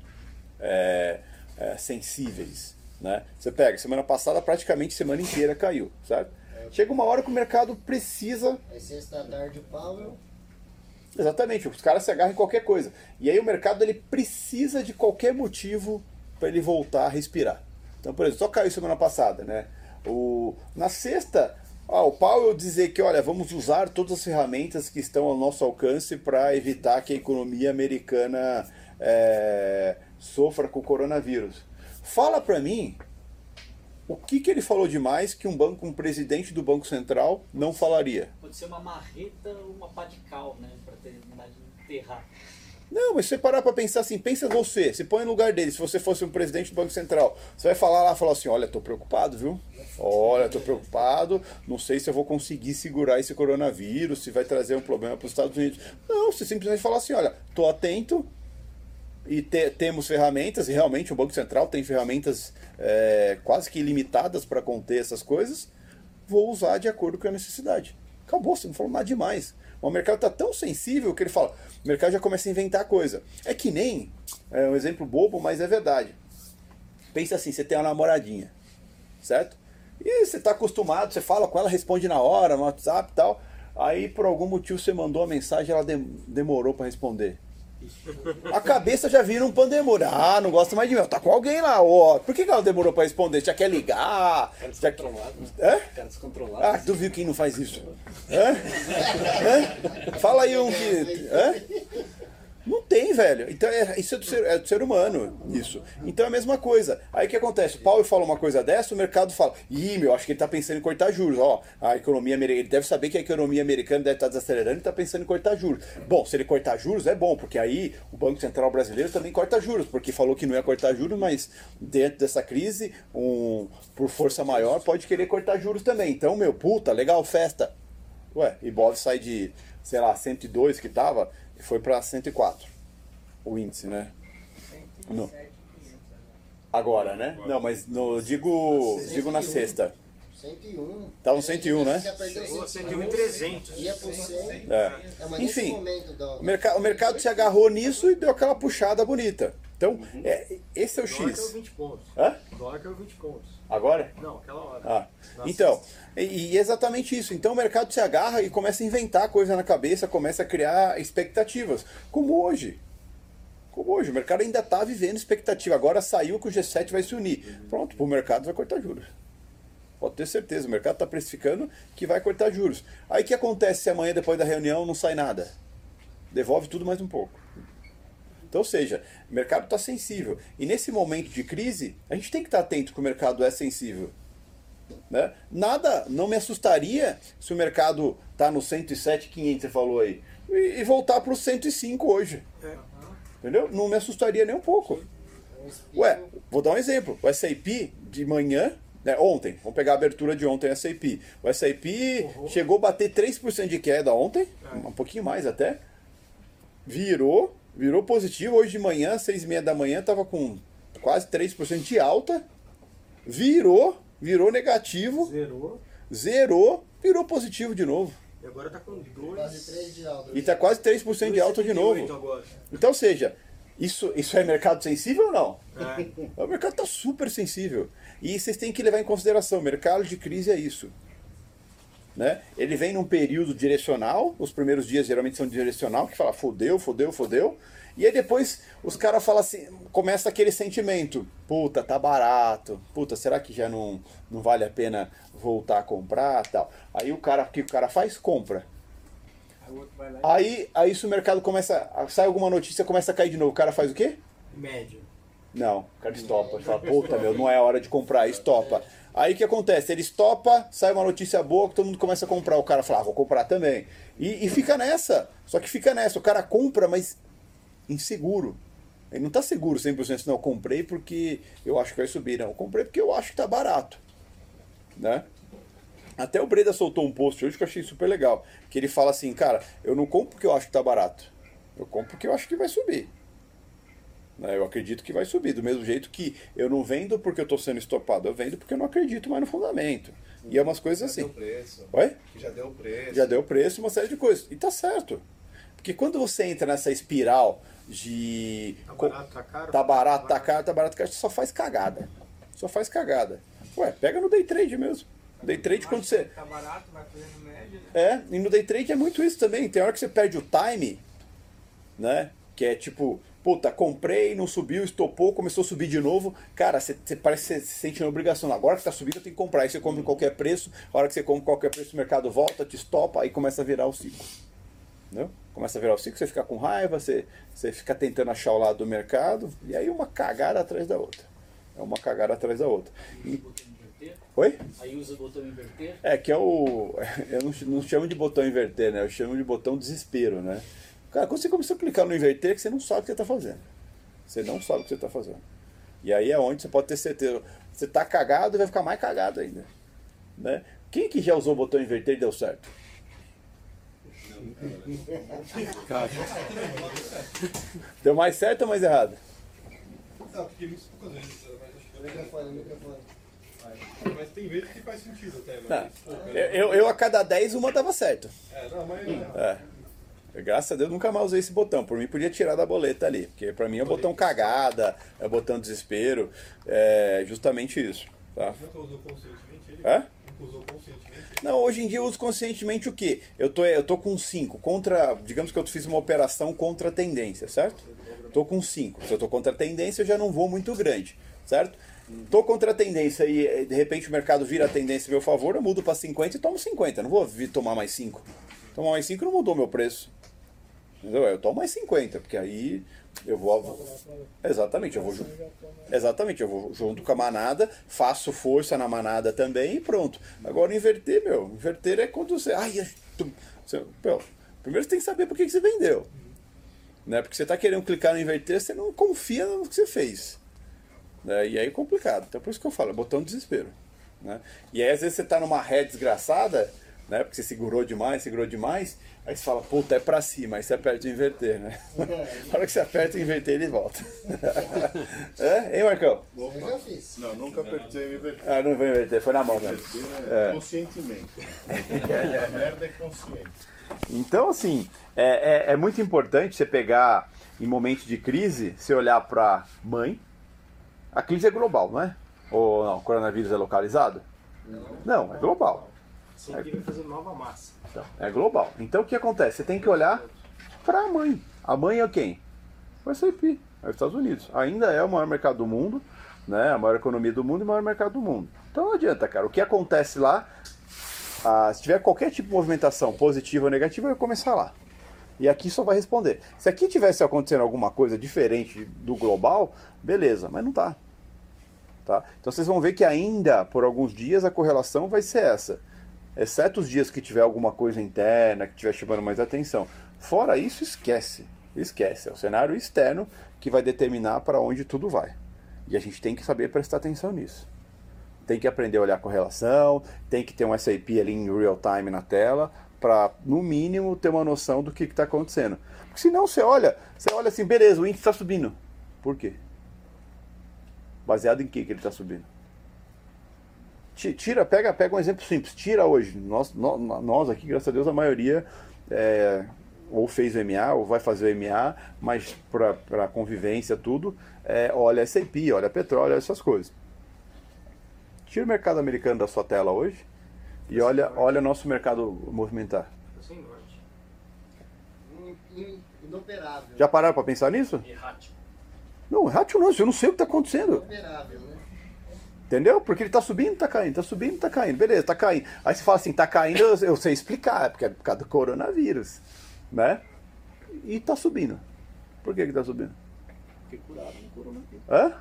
é, é, sensíveis. Né? Você pega, semana passada praticamente semana inteira caiu, certo? Chega uma hora que o mercado precisa aí sexta tarde Powell, Exatamente, os caras se agarram em qualquer coisa. E aí o mercado ele precisa de qualquer motivo para ele voltar a respirar. Então, por exemplo, só caiu semana passada, né? O, na sexta, ah, o Powell dizer que, olha, vamos usar todas as ferramentas que estão ao nosso alcance para evitar que a economia americana é, sofra com o coronavírus. Fala para mim O que, que ele falou demais que um banco, um presidente do Banco Central não falaria? Pode ser uma marreta ou uma pá de cal, né? Pra terminar de enterrar. Não, mas se você parar pra pensar assim, pensa você, se põe no lugar dele, se você fosse um presidente do Banco Central, você vai falar lá, falar assim, olha, tô preocupado, viu? Olha, tô preocupado, não sei se eu vou conseguir segurar esse coronavírus, se vai trazer um problema para os Estados Unidos. Não, você simplesmente fala assim, olha, tô atento e te- temos ferramentas, e realmente o Banco Central tem ferramentas é, quase que ilimitadas para conter essas coisas, vou usar de acordo com a necessidade. Acabou, você não falou nada demais. O mercado está tão sensível que ele fala, o mercado já começa a inventar coisa. É que nem, é um exemplo bobo, mas é verdade. Pensa assim, você tem uma namoradinha, certo? E você está acostumado, você fala com ela, responde na hora, no WhatsApp e tal. Aí por algum motivo você mandou a mensagem ela dem- demorou para responder. A cabeça já vira um pandemônio. Ah, não gosta mais de mim. Tá com alguém lá, ó. Por que que ela demorou pra responder? Já quer ligar? Cara descontrolado. Hã? Cara descontrolado. Ah, duvido quem não faz isso. Hã? Hã? Fala aí um que. Hã? Não tem, velho. Então é, isso é do, ser, é do ser humano, isso. Então é a mesma coisa. Aí o que acontece? O Paulo fala uma coisa dessa, o mercado fala, ih, meu, acho que ele tá pensando em cortar juros. Ó, a economia americana, ele deve saber que a economia americana deve estar desacelerando e tá pensando em cortar juros. Bom, se ele cortar juros, é bom, porque aí o Banco Central brasileiro também corta juros, porque falou que não ia cortar juros, mas dentro dessa crise, um, por força maior, pode querer cortar juros também. Então, meu, puta, legal, festa. Ué, Ibov sai de, sei lá, 102 que tava, e foi pra 104. O índice, né? Não. Agora, né? Não, mas no, digo, digo na sexta. 101. Tá um 101, né? Já perdeu Chegou a 101, 101,300. Ia pro 100. É. É, Enfim, o, merca o mercado se agarrou nisso e deu aquela puxada bonita. Então, é, esse é o Dólar caiu X. 20 pontos. Hã? Dólar caiu 20 pontos. Agora? Não, aquela hora. Ah, então, e, e exatamente isso. Então o mercado se agarra e começa a inventar coisa na cabeça, começa a criar expectativas. Como hoje. Como hoje. O mercado ainda está vivendo expectativa. Agora saiu que o G7 vai se unir. Pronto, o mercado vai cortar juros. Pode ter certeza, o mercado está precificando que vai cortar juros. Aí o que acontece se amanhã, depois da reunião, não sai nada? Devolve tudo mais um pouco. Então, ou seja, o mercado está sensível. E nesse momento de crise, a gente tem que estar atento que o mercado é sensível. Né? Nada, não me assustaria se o mercado está no 107,500, você falou aí, e, e voltar para o 105 hoje. Entendeu? Não me assustaria nem um pouco. Ué, vou dar um exemplo. O SAP de manhã, né, ontem, vamos pegar a abertura de ontem, o SAP. O SAP chegou a bater 3% de queda ontem, um pouquinho mais até. Virou, virou positivo. Hoje de manhã, 6 e meia da manhã, estava com quase 3% de alta. Virou, virou negativo, Zerou. zerou, virou positivo de novo. E agora tá com 2. Quase 3 de alta. E está quase 3% de alta de novo. Agora. Então, ou seja, isso, isso é mercado sensível ou não? É. O mercado está super sensível. E vocês têm que levar em consideração, o mercado de crise é isso. Né? Ele vem num período direcional, os primeiros dias geralmente são direcional, que fala fodeu, fodeu, fodeu. E aí depois os caras falam assim, começa aquele sentimento, puta, tá barato, puta, será que já não, não vale a pena voltar a comprar tal? Aí o cara, o que o cara faz? Compra. Aí Aí, se o mercado começa, sai alguma notícia, começa a cair de novo, o cara faz o quê? médio. Não, o cara estopa. Fala, puta, meu, não é hora de comprar, estopa. Aí o que acontece? Ele estopa, sai uma notícia boa que todo mundo começa a comprar. O cara fala, ah, vou comprar também. E, e fica nessa. Só que fica nessa. O cara compra, mas inseguro. Ele não tá seguro 100%, não. Eu comprei porque eu acho que vai subir. Não, eu comprei porque eu acho que tá barato. Né? Até o Breda soltou um post hoje que eu achei super legal. Que ele fala assim, cara, eu não compro porque eu acho que tá barato. Eu compro porque eu acho que vai subir. Né, Eu acredito que vai subir. Do mesmo jeito que eu não vendo porque eu estou sendo estopado, eu vendo porque eu não acredito mais no fundamento. E é umas coisas Já assim. deu preço. Oi? Já deu preço. Já deu preço, uma série de coisas. E tá certo. Porque quando você entra nessa espiral de. Tá barato, tá caro? Tá barato, tá caro, tá barato, tá caro, só faz cagada. Só faz cagada. Ué, pega no day trade mesmo. Day trade quando você. Tá barato, vai fazendo média. né? É, e no day trade é muito isso também. Tem hora que você perde o time, né? Que é tipo, puta, comprei, não subiu, estopou, começou a subir de novo. Cara, você, parece que você se sente na obrigação. Agora que tá subindo, eu tenho que comprar. Aí você compra em qualquer preço. A hora que você compra em qualquer preço, o mercado volta, te estopa, aí começa a virar o ciclo. Entendeu? Começa a virar o ciclo, você fica com raiva, você, você fica tentando achar o lado do mercado, e aí uma cagada atrás da outra. É uma cagada atrás da outra. E- inverter? Oi? Aí usa o botão inverter? É, que é o. Eu não, não chamo de botão inverter, né? Eu chamo de botão desespero, né? Cara, quando você começou a clicar no inverter, é que você não sabe o que você está fazendo. Você não sabe o que você está fazendo. E aí é onde você pode ter certeza. Você tá cagado e vai ficar mais cagado ainda. Né? Quem que já usou o botão inverter e deu certo? Cara, Deu mais certo ou mais errado? Não, porque muito poucas vezes, mas tem vezes que faz sentido até, mas. pô, Eu, eu, eu a cada 10 uma dava certo. É, não, mas. É. Graças a Deus nunca mais usei esse botão. Por mim podia tirar da boleta ali. Porque pra mim é o botão cagada, é o botão desespero. É justamente isso. Tá? Nunca usou conscientemente ele? Hã? Nunca usou conscientemente ele? Não, hoje em dia eu uso conscientemente o quê? Eu tô, eu tô com 5 contra. Digamos que eu fiz uma operação contra a tendência, certo? Tô com 5. Se eu tô contra a tendência, eu já não vou muito grande, certo? Tô contra a tendência e eh, de repente o mercado vira a tendência a meu favor, eu mudo para 50 e tomo 50. Não vou vir tomar mais 5. Tomar mais 5 não mudou meu preço. Entendeu? Eu tomo mais 50, porque aí eu vou. Exatamente, eu vou. ju- Exatamente, eu vou junto com a manada, faço força na manada também e pronto. Agora inverter, meu, inverter é quando você. Ai, você- meu, primeiro você tem que saber por que, que você vendeu. Né? Porque você está querendo clicar no inverter, você não confia no que você fez. Né? E aí é complicado. Então por isso que eu falo, é botão de desespero. Né? E aí às vezes você está numa ré desgraçada, né? Porque você segurou demais, segurou demais, aí você fala, puta, é pra cima, aí você aperta o inverter, né? Na hora que você aperta o inverter, ele volta. é? Hein, Marcão? Eu já fiz. Não, nunca apertei o inverter. Ah, não vou inverter, foi na mão mesmo. Inverter É. é conscientemente. A merda é consciente. Então, assim, é, é, é muito importante você pegar, em momentos de crise, você olhar para mãe. A crise é global, não é? Ou não, o coronavírus é localizado? Não, é global. Sempre vai fazer nova massa. Então, é global. Então, o que acontece? Você tem que olhar para a mãe. A mãe é quem? O S&P, é os Estados Unidos. Ainda é o maior mercado do mundo, né? a maior economia do mundo e o maior mercado do mundo. Então, não adianta, cara. O que acontece lá, ah, se tiver qualquer tipo de movimentação positiva ou negativa, vai começar lá. E aqui só vai responder. Se aqui tivesse acontecendo alguma coisa diferente do global, beleza, mas não tá. Tá? Então vocês vão ver que ainda por alguns dias a correlação vai ser essa. Exceto os dias que tiver alguma coisa interna, que estiver chamando mais atenção. Fora isso, esquece. Esquece. É o cenário externo que vai determinar para onde tudo vai. E a gente tem que saber prestar atenção nisso. Tem que aprender a olhar a correlação, tem que ter um SAP ali em real time na tela, para, no mínimo, ter uma noção do que está acontecendo. Porque senão você olha, você olha assim, beleza, o índice está subindo. Por quê? Baseado em que, que ele está subindo? Ti- Tira, pega, pega um exemplo simples. Tira hoje. Nós, nó- nós aqui, graças a Deus, a maioria é, ou fez o MA ou vai fazer o MA, mas para convivência, tudo, é, olha S&P, olha petróleo, olha essas coisas. Tira o mercado americano da sua tela hoje e olha, olha nosso mercado movimentar. Sem norte. Inoperável. Já pararam para pensar nisso? Errático. Não, rádio não, eu não sei o que está acontecendo. Inoperável? Entendeu? Porque ele tá subindo, tá caindo, tá subindo, tá caindo. Beleza, tá caindo. Aí você fala assim, tá caindo, eu, eu sei explicar, é porque é por causa do coronavírus, né? E tá subindo. Por que que tá subindo? Porque curaram o coronavírus. Hã?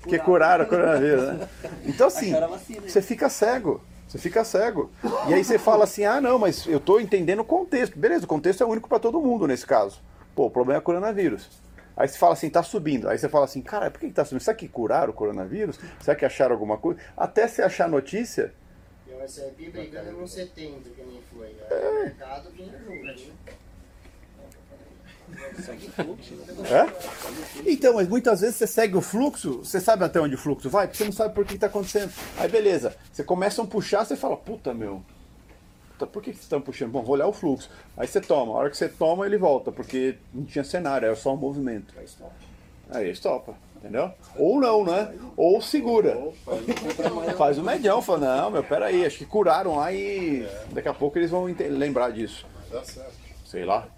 Porque curaram o coronavírus, né? Então assim, vacina, hein? você fica cego. Você fica cego. E aí você fala assim, ah não, mas eu tô entendendo o contexto. Beleza, o contexto é único para todo mundo nesse caso. Pô, o problema é o coronavírus. Aí você fala assim, tá subindo. Aí você fala assim, cara, por que, que tá subindo? Será que curaram o coronavírus? Será que acharam alguma coisa? Até você achar notícia, E o S&P brigando no 70, que nem foi. Aí O mercado vinha junto? Segue fluxo, né? É? Então, mas muitas vezes você segue o fluxo, você sabe até onde o fluxo vai, porque você não sabe por que está acontecendo. Aí beleza, você começa a puxar, você fala, puta meu, por que, vocês estão puxando? Bom, vou olhar o fluxo. Aí você toma, a hora que você toma, ele volta, porque não tinha cenário, era só um movimento. Aí estopa, entendeu? Ou não, né? Ou segura. Faz o medião, fala, não, meu, peraí, acho que curaram lá e daqui a pouco eles vão lembrar disso. Dá certo. sei lá.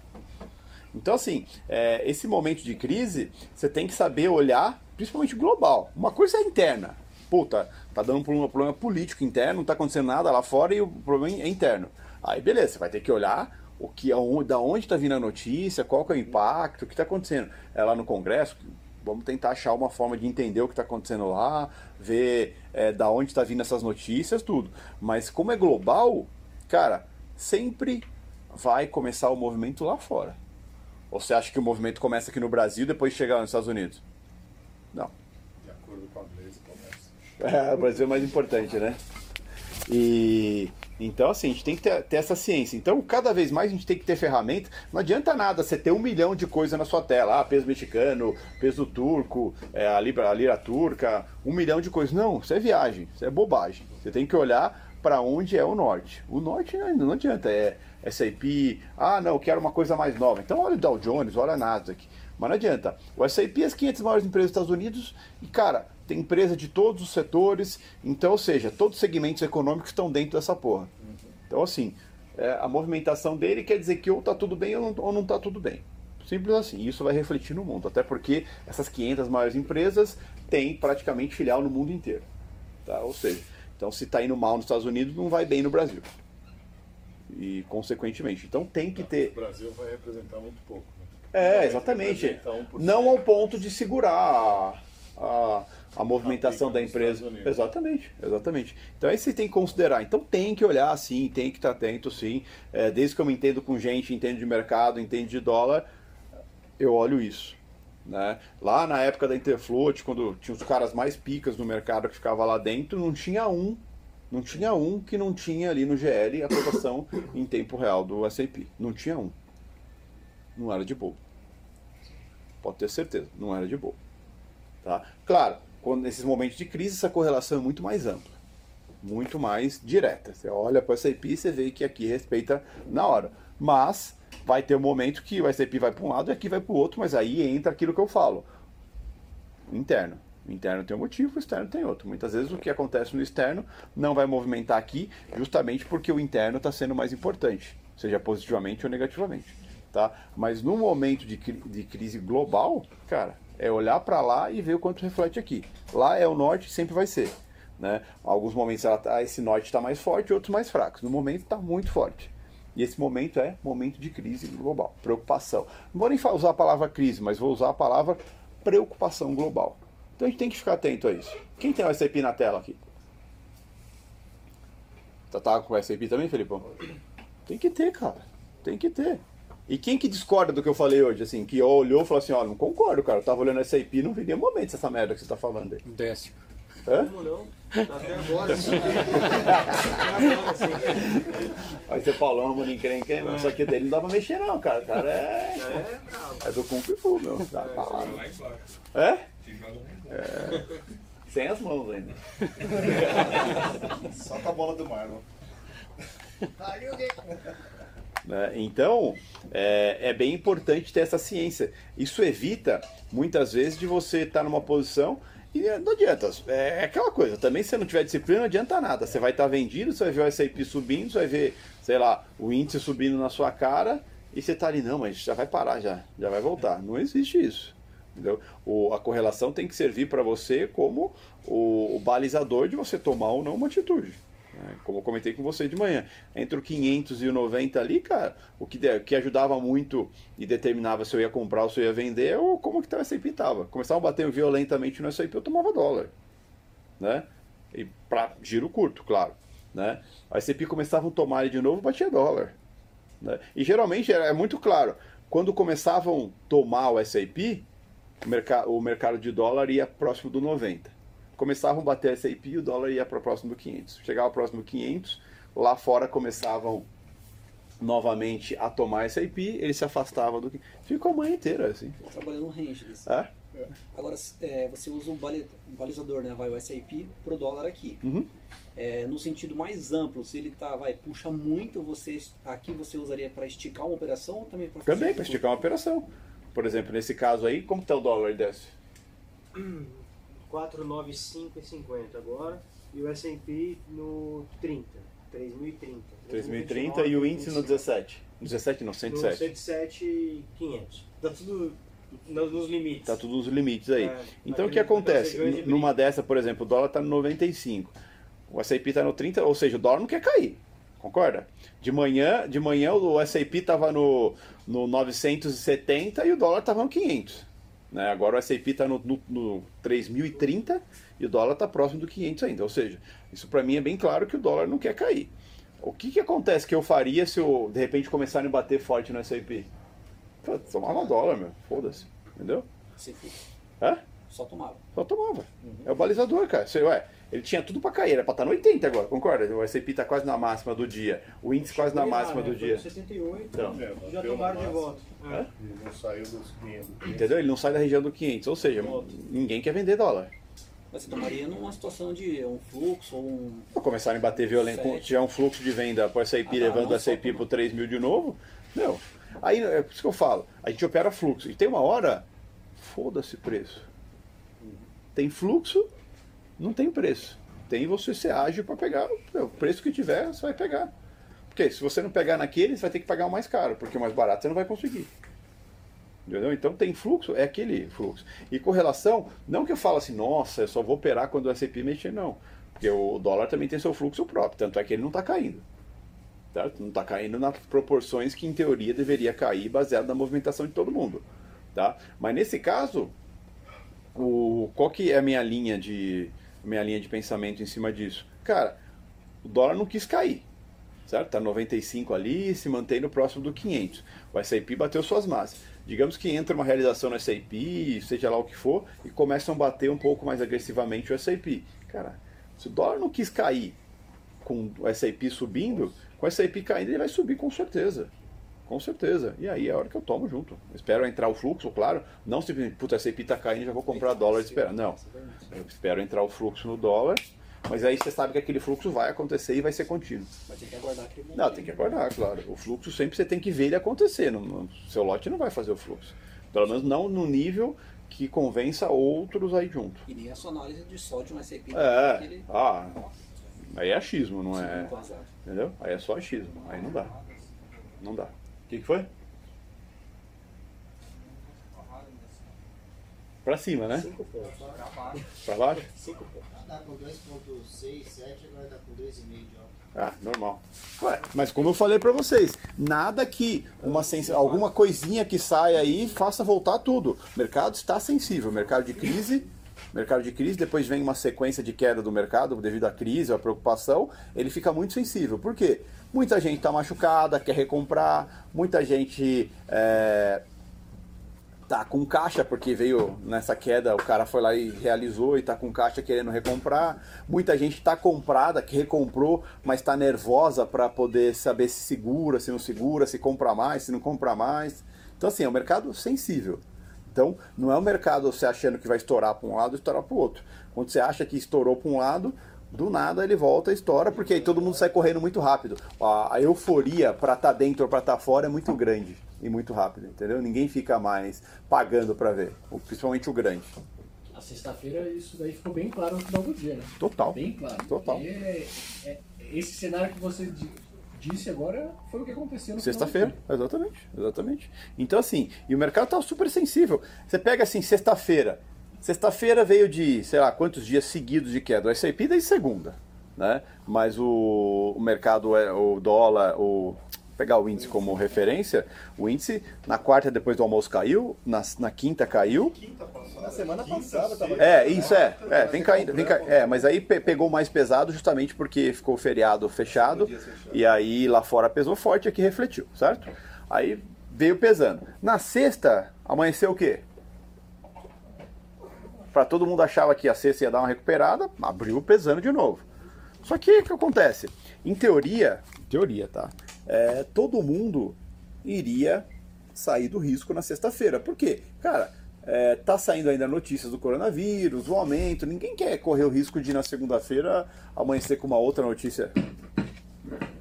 Então, assim, é, esse momento de crise, você tem que saber olhar, principalmente global. Uma coisa é interna. Puta, tá dando um problema, problema político interno, não tá acontecendo nada lá fora e o problema é interno. Aí, beleza, você vai ter que olhar o que, da onde está vindo a notícia, qual que é o impacto, o que está acontecendo. É lá no Congresso, Vamos tentar achar uma forma de entender o que está acontecendo lá, ver é, da onde está vindo essas notícias, tudo. Mas como é global, cara, sempre vai começar o movimento lá fora. Ou você acha que o movimento começa aqui no Brasil depois chega lá nos Estados Unidos? Não. De acordo com a Blaze, começa. É, o Brasil é mais importante, né? E então, assim, a gente tem que ter, ter essa ciência. Então, cada vez mais a gente tem que ter ferramenta. Não adianta nada você ter um milhão de coisas na sua tela. Ah, peso mexicano, peso turco, é, a, libra, a lira turca, um milhão de coisas. Não, isso é viagem, isso é bobagem. Você tem que olhar para onde é o norte. O norte não, não adianta, é SAP, ah, não, eu quero uma coisa mais nova. Então, olha o Dow Jones, olha a Nasdaq. Mas não adianta. O SAP é as 500 maiores empresas dos Estados Unidos e, cara, tem empresa de todos os setores, então, ou seja, todos os segmentos econômicos estão dentro dessa porra. Então, assim, é, a movimentação dele quer dizer que ou tá tudo bem ou não, ou não tá tudo bem. Simples assim. Isso vai refletir no mundo, até porque essas 500 maiores empresas têm praticamente filial no mundo inteiro. Tá? Ou seja, então se está indo mal nos Estados Unidos, não vai bem no Brasil. E consequentemente. Então tem que ter. O Brasil vai representar muito pouco. né? É, exatamente. representar 1%. Não ao ponto de segurar a, a, a movimentação da empresa. Exatamente, exatamente. Então aí você tem que considerar. Então tem que olhar sim, tem que estar atento sim. É, desde que eu me entendo com gente, entendo de mercado, entendo de dólar, eu olho isso. Né? Lá na época da Interfloat, quando tinha os caras mais picas no mercado que ficava lá dentro, não tinha um, não tinha um que não tinha ali no GL a cotação em tempo real do SAP. Não tinha um. Não era de boa. Pode ter certeza, não era de boa. Tá? Claro, quando, nesses momentos de crise, essa correlação é muito mais ampla, muito mais direta. Você olha para o SAP e você vê que aqui respeita na hora. Mas vai ter um momento que o SAP vai para um lado e aqui vai para o outro, mas aí entra aquilo que eu falo. Interno. Interno tem um motivo, o externo tem outro. Muitas vezes o que acontece no externo não vai movimentar aqui, justamente porque o interno está sendo mais importante, seja positivamente ou negativamente. Tá? Mas no momento de, de crise global, cara, é olhar para lá e ver o quanto reflete aqui. Lá é o norte, sempre vai ser. Né? Alguns momentos ela tá- esse norte está mais forte, outros mais fracos. No momento está muito forte. E esse momento é momento de crise global, preocupação. Não vou nem usar a palavra crise, mas vou usar a palavra preocupação global. Então a gente tem que ficar atento a isso. Quem tem o SAP na tela aqui? Tá, tá com o SAP também, Felipão? Tem que ter, cara. Tem que ter. E quem que discorda do que eu falei hoje, assim, que olhou e falou assim, ó, não concordo, cara, eu tava olhando SAP e não vi nenhum momento essa merda que você tá falando aí. Décimo. Hã? Como não? Até agora, sim. Aí você falou, uma encrenca, mas só que dele não dá pra mexer não, cara. O cara é... É, bravo. É do Kung Fu, meu. Tá, tá embaixo. É? É. Sem as mãos ainda. Solta a bola do Marlon. Né? Então, é, é bem importante ter essa ciência. Isso evita, muitas vezes, de você estar numa posição e não adianta. É aquela coisa, também se você não tiver disciplina, não adianta nada. Você vai estar vendido, você vai ver o SAP subindo, você vai ver, sei lá, o índice subindo na sua cara e você está ali, não, mas já vai parar já, já vai voltar. Não existe isso. Entendeu? O, a correlação tem que servir para você como o, o balizador de você tomar ou não uma atitude. Né? Como eu comentei com você de manhã, entre o 500 e o 90 ali, cara, o que, o que ajudava muito e determinava se eu ia comprar ou se eu ia vender, ou como que o S&P estava. Começava a bater violentamente no S&P, eu tomava dólar. Né? E para giro curto, claro. Né? A S&P começava a tomar ele de novo, batia dólar. Né? E geralmente era é muito claro, quando começavam a tomar o S&P, o, merca o mercado de dólar ia próximo do 90. Começavam a bater S&P e o dólar ia para próximo do 500. Chegava próximo do 500, lá fora começavam novamente a tomar S&P, ele se afastava do 500. Ficou a manhã inteira assim. Trabalhando no range desse. É? Agora, é, você usa um, bali- um balizador, né? Vai o SAP pro dólar aqui. Uhum. É, no sentido mais amplo, se ele tá, vai, puxa muito, você aqui você usaria para esticar uma operação ou também para Também, para esticar uma operação. Por exemplo, nesse caso aí, como está o dólar desce? 495,50 agora. E o S&P no 30. 3.030. 3.030 e o índice no 17. 17 não, No 107. 107,500. Tá tudo nos, nos limites. Está tudo nos limites aí. É, então o que acontece? de Numa dessa, por exemplo, o dólar está no 95. O S&P está no 30, ou seja, o dólar não quer cair. Concorda? De manhã, de manhã o S&P estava no, no 970 e o dólar estava no 500. Né? Agora o S&P está no, no, no 3.030 e o dólar está próximo do 500 ainda. Ou seja, isso para mim é bem claro que o dólar não quer cair. O que, que acontece que eu faria se eu, de repente, começarem a bater forte no S&P? Tomava dólar, meu. Foda-se. Entendeu? Fica. Hã? Só tomava. Só tomava. É o balizador, cara. Você, ué, ele tinha tudo pra cair, era pra estar no 80 agora, concorda? O S&P tá quase na máxima do dia. O índice quase na máxima né? do Foi dia. 78, Então. É, já tomaram de volta. Hã? E não saiu dos 500. Entendeu? Ele não sai da região do 500. Ou seja, ninguém quer vender dólar. Mas você tomaria numa situação de um fluxo ou um. Se começarem a bater violento, quando tiver um fluxo de venda pro S&P Ah, tá, levando S&P só pro 3 mil de novo, não. Aí é por isso que eu falo, a gente opera fluxo. E tem uma hora, foda-se preço. Tem fluxo, não tem preço. Tem você ser ágil para pegar o preço que tiver, você vai pegar. Porque se você não pegar naquele, você vai ter que pagar o mais caro, porque o mais barato você não vai conseguir. Entendeu? Então tem fluxo, é aquele fluxo. E correlação, não que eu falo assim, nossa, eu só vou operar quando o S&P mexer, não. Porque o dólar também tem seu fluxo próprio, tanto é que ele não está caindo. Certo? Não está caindo nas proporções que em teoria deveria cair, baseado na movimentação de todo mundo. Tá? Mas nesse caso, o, qual que é a minha linha de minha linha de pensamento em cima disso? Cara, o dólar não quis cair, certo? Tá 95 ali, se mantém no próximo do 500. O S&P bateu suas massas. Digamos que entra uma realização no S&P, seja lá o que for, e começam a bater um pouco mais agressivamente o S&P. Cara, se o dólar não quis cair com o S&P subindo, com o S&P caindo ele vai subir com certeza. Com certeza. E aí é a hora que eu tomo junto. Espero entrar o fluxo, claro. Não simplesmente, puta, a S&P tá caindo, já vou comprar dólar e esperar. Não. Eu espero entrar o fluxo no dólar, mas aí você sabe que aquele fluxo vai acontecer e vai ser contínuo. Mas tem que aguardar aquele momento. Não, tem que aguardar, claro. O fluxo sempre você tem que ver ele acontecer. Não- seu lote não vai fazer o fluxo. Pelo menos não no nível que convença outros aí junto. E nem a sua análise de só de um SAP. É. aquele- Ah, aí é achismo, não é. Entendeu? Aí é só achismo. Aí não dá. Não dá. O que, que foi? Pra cima, né? 5 pontos. Pra baixo? 5 pontos. Tá com 2.6, 7, agora tá com 2,5 de alta. Ah, normal. Ué, mas como eu falei pra vocês, nada que uma sens... alguma coisinha que saia aí faça voltar tudo. O mercado está sensível. Mercado de crise, mercado de crise, depois vem uma sequência de queda do mercado devido à crise, à preocupação, ele fica muito sensível. Por quê? Muita gente está machucada, quer recomprar, muita gente é, tá com caixa, porque veio nessa queda, o cara foi lá e realizou e tá com caixa querendo recomprar. Muita gente tá comprada, que recomprou, mas tá nervosa para poder saber se segura, se não segura, se compra mais, se não compra mais. Então, assim, é um mercado sensível. Então, não é um mercado você achando que vai estourar para um lado e estourar para o outro. Quando você acha que estourou para um lado, do nada ele volta e estoura, porque aí todo mundo sai correndo muito rápido. A, euforia para estar dentro ou para estar fora é muito grande e muito rápido, entendeu? Ninguém fica mais pagando para ver, principalmente o grande. Na sexta-feira isso daí ficou bem claro no final do dia, né? Total. Bem claro. Total. É- é- esse cenário que você di- disse agora foi o que aconteceu no Sexta-feira, exatamente, exatamente. Então assim, e o mercado tá super sensível. Você pega assim, sexta-feira. Sexta-feira veio de, sei lá, quantos dias seguidos de queda. O S&P desde segunda, né? Mas o, o mercado, é o dólar, o pegar o índice como referência, o índice na quarta depois do almoço caiu, na, na quinta caiu, Na semana passada tava. é, isso é. É, vem caindo, vem caindo. É, mas aí pe- pegou mais pesado justamente porque ficou o feriado fechado e aí lá fora pesou forte e aqui refletiu, certo? Aí veio pesando. Na sexta, amanheceu o quê? Pra todo mundo achava que a sexta ia dar uma recuperada, abriu pesando de novo. Só que o que acontece? Em teoria, em teoria, tá? É, todo mundo iria sair do risco na sexta-feira. Por quê? Cara, é, tá saindo ainda notícias do coronavírus, o aumento. Ninguém quer correr o risco de na segunda-feira amanhecer com uma outra notícia.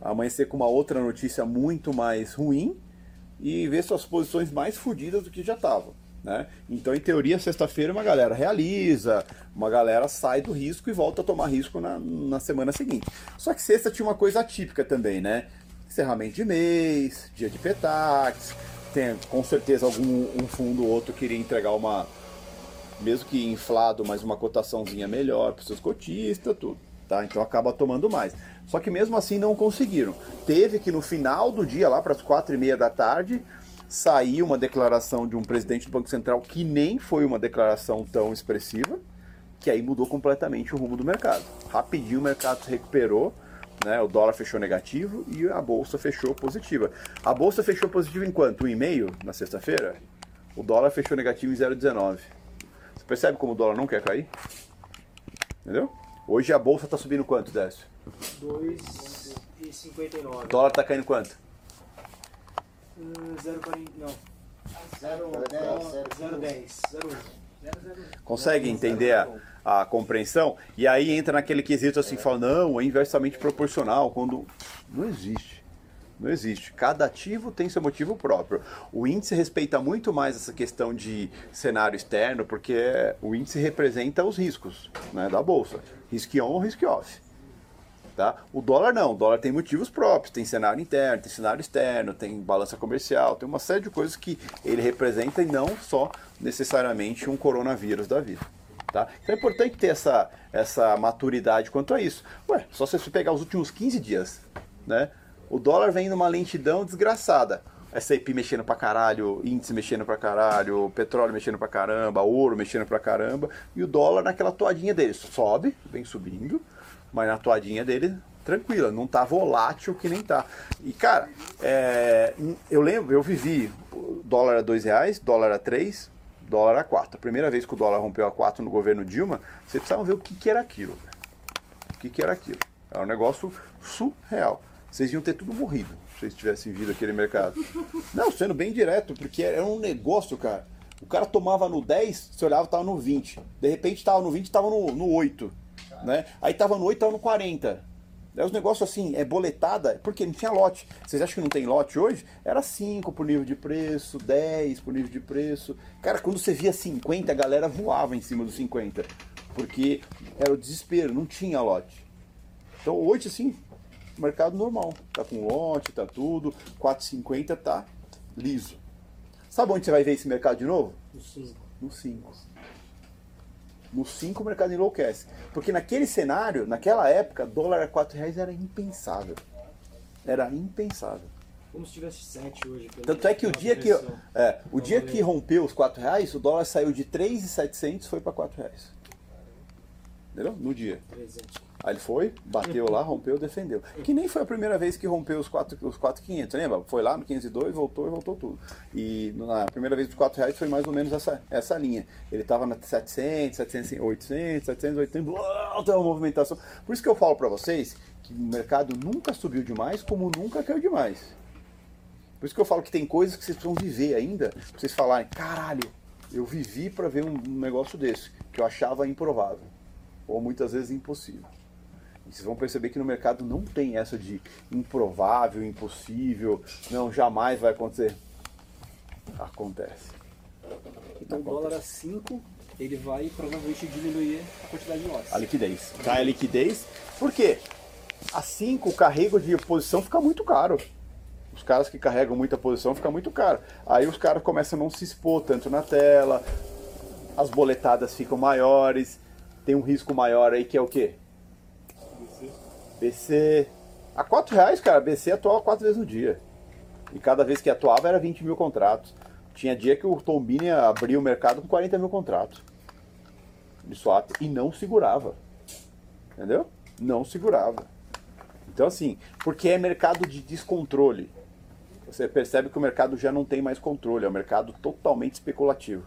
Amanhecer com uma outra notícia muito mais ruim e ver suas posições mais fodidas do que já estavam. Né? Então, em teoria, sexta-feira uma galera realiza, uma galera sai do risco e volta a tomar risco na, na semana seguinte. Só que sexta tinha uma coisa atípica também, né? Encerramento de mês, dia de petax, tem com certeza algum um fundo ou outro queria entregar uma, mesmo que inflado, mas uma cotaçãozinha melhor para seus cotistas, tudo. Tá? Então acaba tomando mais. Só que mesmo assim não conseguiram. Teve que no final do dia, lá para as quatro e meia da tarde, saiu uma declaração de um presidente do Banco Central que nem foi uma declaração tão expressiva, que aí mudou completamente o rumo do mercado. Rapidinho o mercado se recuperou, né? O dólar fechou negativo e a bolsa fechou positiva. A bolsa fechou positiva em quanto? 1,5 na sexta-feira? O dólar fechou negativo em 0,19. Você percebe como o dólar não quer cair? Entendeu? Hoje a bolsa está subindo quanto, Décio? 2,59. O dólar está caindo quanto? Hum, 0,40. Não. 0,10. 0,10. Consegue entender a, a compreensão? E aí entra naquele quesito assim, fala, não, é inversamente proporcional, quando não existe. Não existe. Cada ativo tem seu motivo próprio. O índice respeita muito mais essa questão de cenário externo, porque o índice representa os riscos né, da bolsa. Risk on, risk off. Tá? O dólar não, o dólar tem motivos próprios, tem cenário interno, tem cenário externo, tem balança comercial, tem uma série de coisas que ele representa e não só necessariamente um coronavírus da vida. Tá? Então é importante ter essa, essa maturidade quanto a isso. Ué, só se você pegar os últimos 15 dias, né? O dólar vem numa lentidão desgraçada. S&P mexendo pra caralho, índice mexendo pra caralho, petróleo mexendo pra caramba, ouro mexendo pra caramba, e o dólar naquela toadinha dele. Sobe, vem subindo, mas na toadinha dele, tranquila, não tá volátil que nem tá. E cara, é, eu lembro, eu vivi, dólar a dois reais, dólar a três, dólar a quatro. A primeira vez que o dólar rompeu a quatro no governo Dilma, vocês precisavam ver o que, que era aquilo. O que, que era aquilo. Era um negócio surreal. Vocês iam ter tudo morrido se vocês tivessem vindo aquele mercado. Não, sendo bem direto, porque era um negócio, cara. O cara tomava no 10, você olhava, tava no 20. De repente tava no 20, tava no, no 8. Né? Aí tava no 8, tava no 40. É os negócios assim, é boletada, porque não tinha lote. Vocês acham que não tem lote hoje? Era 5 por nível de preço, 10 por nível de preço. Cara, quando você via 50, a galera voava em cima dos 50. Porque era o desespero, não tinha lote. Então hoje, assim, mercado normal. Tá com lote, tá tudo. 4,50 tá liso. Sabe onde você vai ver esse mercado de novo? No 5. No 5. No 5 o mercado enlouquece. Porque naquele cenário, naquela época, dólar a 4 reais era impensável. Era impensável. Como se tivesse 7 hoje. Tanto é que o dia que, é, o dia que rompeu os 4 reais, o dólar saiu de 3,700 e foi para 4 reais. Entendeu? No dia. 300. Aí ele foi, bateu lá, rompeu, defendeu. Que nem foi a primeira vez que rompeu os 4, os 4,500, lembra? Foi lá no 502, voltou e voltou tudo. E na primeira vez dos 4 reais foi mais ou menos essa, essa linha. Ele estava na 700, 700, 800, 700, 800, uau, tem uma movimentação. Por isso que eu falo para vocês que o mercado nunca subiu demais, como nunca caiu demais. Por isso que eu falo que tem coisas que vocês precisam viver ainda, pra vocês falarem, caralho, eu vivi para ver um negócio desse, que eu achava improvável, ou muitas vezes impossível. E vocês vão perceber que no mercado não tem essa de improvável, impossível, não, jamais vai acontecer. Acontece. Então o dólar a 5, ele vai provavelmente diminuir a quantidade de lotes. A liquidez. Cai a liquidez. Por quê? A 5, o carrego de posição fica muito caro. Os caras que carregam muita posição fica muito caro. Aí os caras começam a não se expor tanto na tela, as boletadas ficam maiores, tem um risco maior aí que é o quê? BC. A 4 reais, cara, BC atuava quatro vezes no dia. E cada vez que atuava era 20 mil contratos. Tinha dia que o Tombini abria o mercado com 40 mil contratos de swap e não segurava. Entendeu? Não segurava. Então, assim, porque é mercado de descontrole. Você percebe que o mercado já não tem mais controle, é um mercado totalmente especulativo.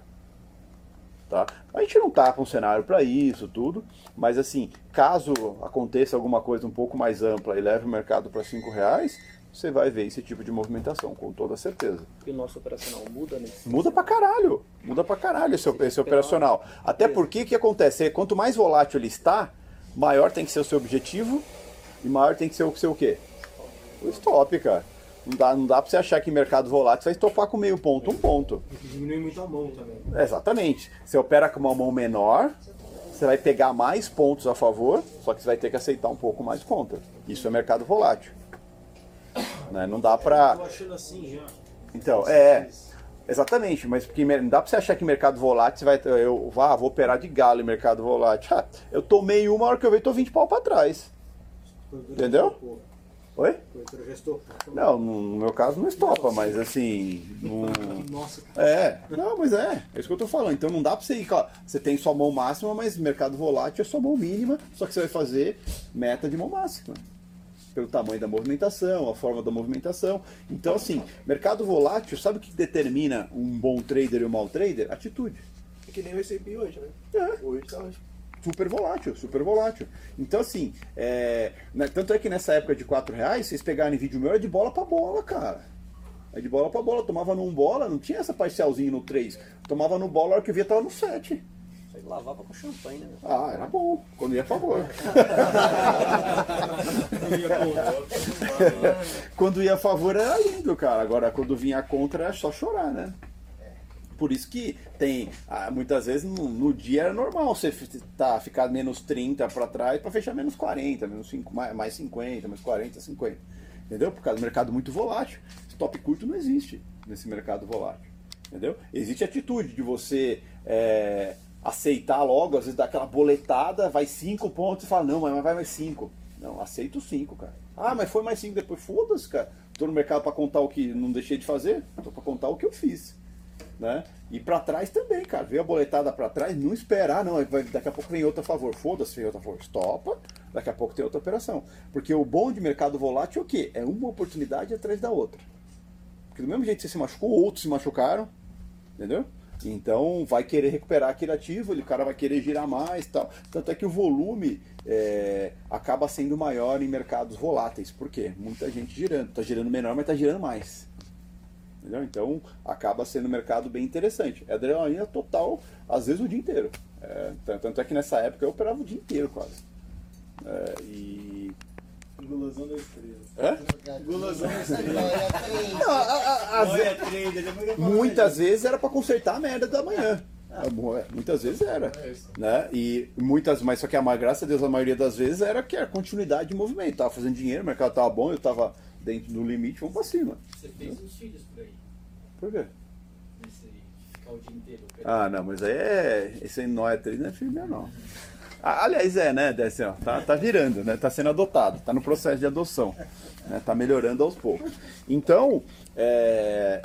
Tá? A gente não tá com um cenário para isso, tudo, mas assim, caso aconteça alguma coisa um pouco mais ampla e leve o mercado para cinco reais, você vai ver esse tipo de movimentação, com toda certeza. E o nosso operacional muda nesse Muda pra caralho. Muda pra caralho esse, esse operacional. Até porque o que acontece? É, Quanto mais volátil ele está, maior tem que ser o seu objetivo e maior tem que ser o seu o quê? O stop, cara. Não dá, não dá pra você achar que mercado volátil você vai estopar com meio ponto, um ponto. Porque diminui muito a mão também. Exatamente. Você opera com uma mão menor, você vai pegar mais pontos a favor, só que você vai ter que aceitar um pouco mais contra. Isso é mercado volátil. Né? Não dá pra. Tô achando assim já. Então, é. Exatamente, mas porque não dá pra você achar que mercado volátil você vai. Eu ah, vou operar de galo em mercado volátil. Ah, eu tomei uma hora que eu vejo, tô 20 pau pra trás. Entendeu? Oi? Já estopou. Não, no meu caso não estopa, mas assim. Não... Nossa, É, não, mas é, é isso que eu tô falando. Então não dá pra você ir, claro, você tem sua mão máxima, mas mercado volátil é sua mão mínima, só que você vai fazer meta de mão máxima. Pelo tamanho da movimentação, a forma da movimentação. Então, assim, mercado volátil, sabe o que determina um bom trader e um mau trader? Atitude. É que nem o S&P hoje, né? É. Hoje tá super volátil, super volátil. Então, assim, é, né, tanto é que nessa época de 4 reais, vocês pegarem vídeo meu, é de bola pra bola, cara. É de bola pra bola. Tomava num bola, não tinha essa parcialzinho no 3. Tomava no bola, a hora que eu via tava no 7. Aí lavava com champanhe, né? Ah, era bom. Quando ia a favor. quando ia a favor era lindo, cara. Agora, quando vinha contra, era só chorar, né? Por isso que tem, ah, muitas vezes no, no dia era normal você tá, ficar menos 30 para trás para fechar menos 40, menos 5, mais, mais 50, mais 40, 50. Entendeu? Por causa do mercado muito volátil. Stop curto não existe nesse mercado volátil. Entendeu? Existe a atitude de você é, aceitar logo, às vezes dá aquela boletada, vai 5 pontos e fala, não, mas vai mais 5. Não, aceito 5, cara. Ah, mas foi mais 5 depois. Foda-se, cara. Tô no mercado para contar o que não deixei de fazer, tô para contar o que eu fiz né? E pra trás também, cara. Veio a boletada pra trás, não esperar, não. vai- Daqui a pouco vem outra favor. Foda-se, vem outra favor. Estopa. Daqui a pouco tem outra operação. Porque o bom de mercado volátil é o quê? É uma oportunidade atrás da outra. Porque do mesmo jeito que você se machucou, outros se machucaram. Entendeu? Então vai querer recuperar aquele ativo, ele, o cara vai querer girar mais tal. Tanto é que o volume é, acaba sendo maior em mercados voláteis. Por quê? Muita gente girando. Tá girando menor, mas tá girando mais. Entendeu? Então acaba sendo um mercado bem interessante. É adrenalina total, às vezes o dia inteiro. É, tan- tanto é que nessa época eu operava o dia inteiro quase. É, e. Gulosão da estrela. Hã? Gulosão da estrela. Não, a- a- Olha, Muitas vezes era para consertar a merda da manhã. É, é, Muitas vezes era. Né? E muitas, mas só que a graças a Deus a maioria das vezes era que era continuidade de movimento. Tava fazendo dinheiro, o mercado tava bom, eu tava dentro do limite, vamos pra cima. Você fez uns filhos por aí, Por quê? nesse ficar o dia inteiro. Ah, não, mas aí é. Esse aí não é três, não é filho meu, não. Ah, aliás, é, né, Desce, ó, tá, tá virando, né? Tá sendo adotado, tá no processo de adoção. Né, tá melhorando aos poucos. Então, é,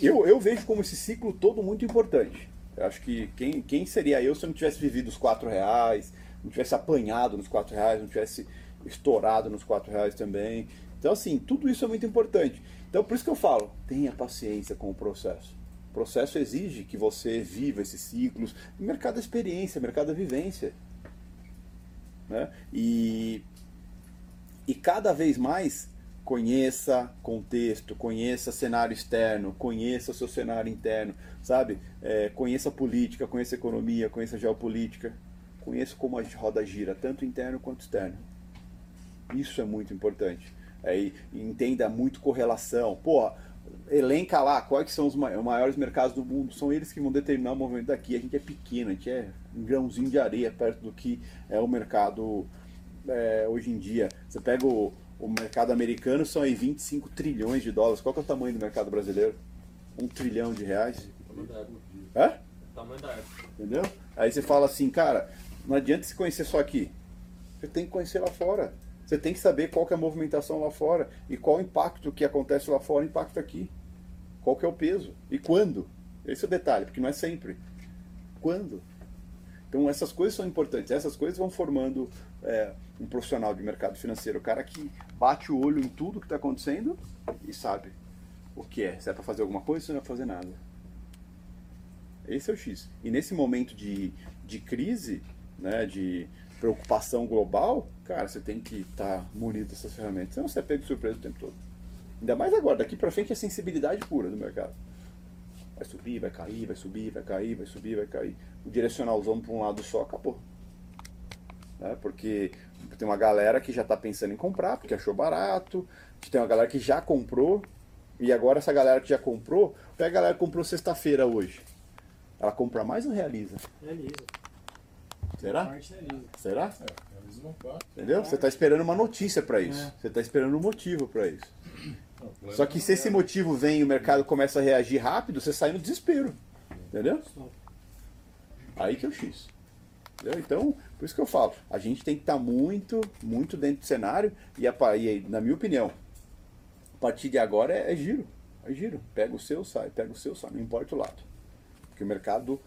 eu, eu vejo como esse ciclo todo muito importante. Eu acho que quem, quem seria eu se eu não tivesse vivido os quatro reais, não tivesse apanhado nos quatro reais, não tivesse estourado nos quatro reais também. Então, assim, tudo isso é muito importante. Então, por isso que eu falo, tenha paciência com o processo. O processo exige que você viva esses ciclos. Mercado da experiência, mercado da vivência. Né? E, e cada vez mais conheça contexto, conheça cenário externo, conheça o seu cenário interno, sabe? É, conheça política, conheça economia, conheça geopolítica, conheça como a roda gira, tanto interno quanto externo. Isso é muito importante. É, entenda muito correlação. Pô, elenca lá quais são os ma- maiores mercados do mundo. São eles que vão determinar o movimento daqui. A gente é pequeno, a gente é um grãozinho de areia perto do que é o mercado é, hoje em dia. Você pega o, o mercado americano, são aí 25 trilhões de dólares. Qual que é o tamanho do mercado brasileiro? Um trilhão de reais? Época. Hã? Tamanho da época. Entendeu? Aí você fala assim, cara, não adianta se conhecer só aqui. Você tem que conhecer lá fora. Você tem que saber qual que é a movimentação lá fora e qual o impacto que acontece lá fora impacta aqui. Qual que é o peso e quando. Esse é o detalhe, porque não é sempre. Quando? Então essas coisas são importantes. Essas coisas vão formando é, um profissional de mercado financeiro, o cara que bate o olho em tudo que está acontecendo e sabe o que é. Se é para fazer alguma coisa, se não é para fazer nada. Esse é o X. E nesse momento de, de crise, né, de preocupação global, cara, você tem que estar munido dessas ferramentas. Senão você é pego de surpresa o tempo todo. Ainda mais agora, daqui pra frente é sensibilidade pura do mercado. Vai subir, vai cair, vai subir, vai cair, vai subir, vai cair. O direcionalzão para um lado só acabou. Né? Porque tem uma galera que já está pensando em comprar, porque achou barato. Tem uma galera que já comprou. E agora essa galera que já comprou, pega a galera que comprou sexta-feira hoje. Ela compra mais ou realiza? Realiza. Será? Será? Uma parte. Entendeu? Você está esperando uma notícia para isso. É. Você está esperando um motivo para isso. Só que se esse motivo vem e o mercado começa a reagir rápido, você sai no desespero. Entendeu? Aí que é o X. Entendeu? Então, por isso que eu falo, a gente tem que estar muito, muito dentro do cenário e, a e na minha opinião, a partir de agora é, é giro. É giro. Pega o seu, sai, pega o seu, sai, não importa o lado. Porque o mercado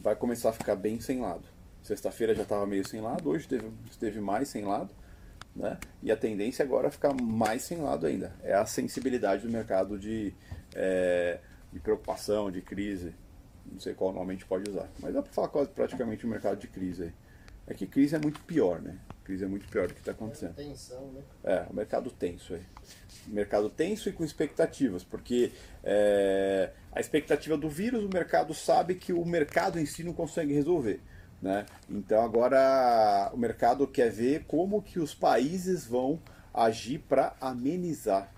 vai começar a ficar bem sem lado. Sexta-feira já estava meio sem lado, hoje teve, esteve mais sem lado. Né? E a tendência agora é ficar mais sem lado ainda. É a sensibilidade do mercado de, é, de preocupação, de crise. Não sei qual nome a gente pode usar. Mas dá para falar quase praticamente o mercado de crise aí. É que crise é muito pior, né? Crise é muito pior do que está acontecendo. Tensão, né? É, o mercado tenso aí. Mercado tenso e com expectativas, porque é, a expectativa do vírus, o mercado sabe que o mercado em si não consegue resolver. Né? Então agora o mercado quer ver como que os países vão agir para amenizar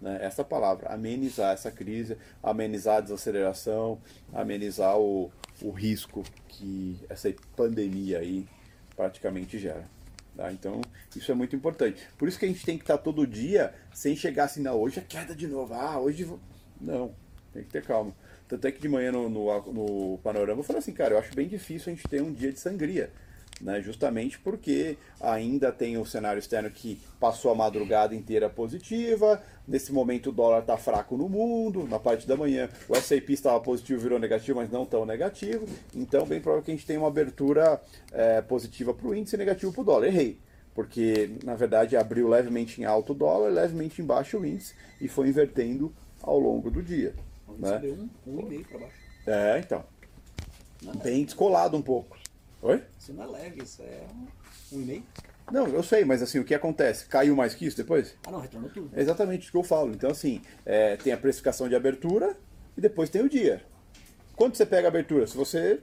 né? essa palavra, amenizar essa crise, amenizar a desaceleração, amenizar o, o risco que essa pandemia aí praticamente gera. tá? Então, isso é muito importante. Por isso que a gente tem que estar todo dia sem chegar assim, não, hoje é queda de novo, ah, hoje. vou-" Não, tem que ter calma. Tanto é que de manhã no, no, no panorama eu falei assim, cara, eu acho bem difícil a gente ter um dia de sangria. Né, justamente porque ainda tem o cenário externo que passou a madrugada inteira positiva, nesse momento o dólar está fraco no mundo, na parte da manhã o S&P estava positivo, virou negativo, mas não tão negativo, então bem provável que a gente tenha uma abertura é, positiva para o índice e negativo para o dólar. Errei, porque na verdade abriu levemente em alto o dólar, levemente em baixo o índice e foi invertendo ao longo do dia. Né? saber um, um e meio para baixo. É, então, é bem descolado um pouco. Oi? Isso não é leve, isso é um, um e meio. Não, eu sei, mas assim, o que acontece? Caiu mais que isso depois? Ah não, retornou tudo. É exatamente isso que eu falo. Então, assim, é, tem a precificação de abertura e depois tem o dia. Quando você pega a abertura? Se você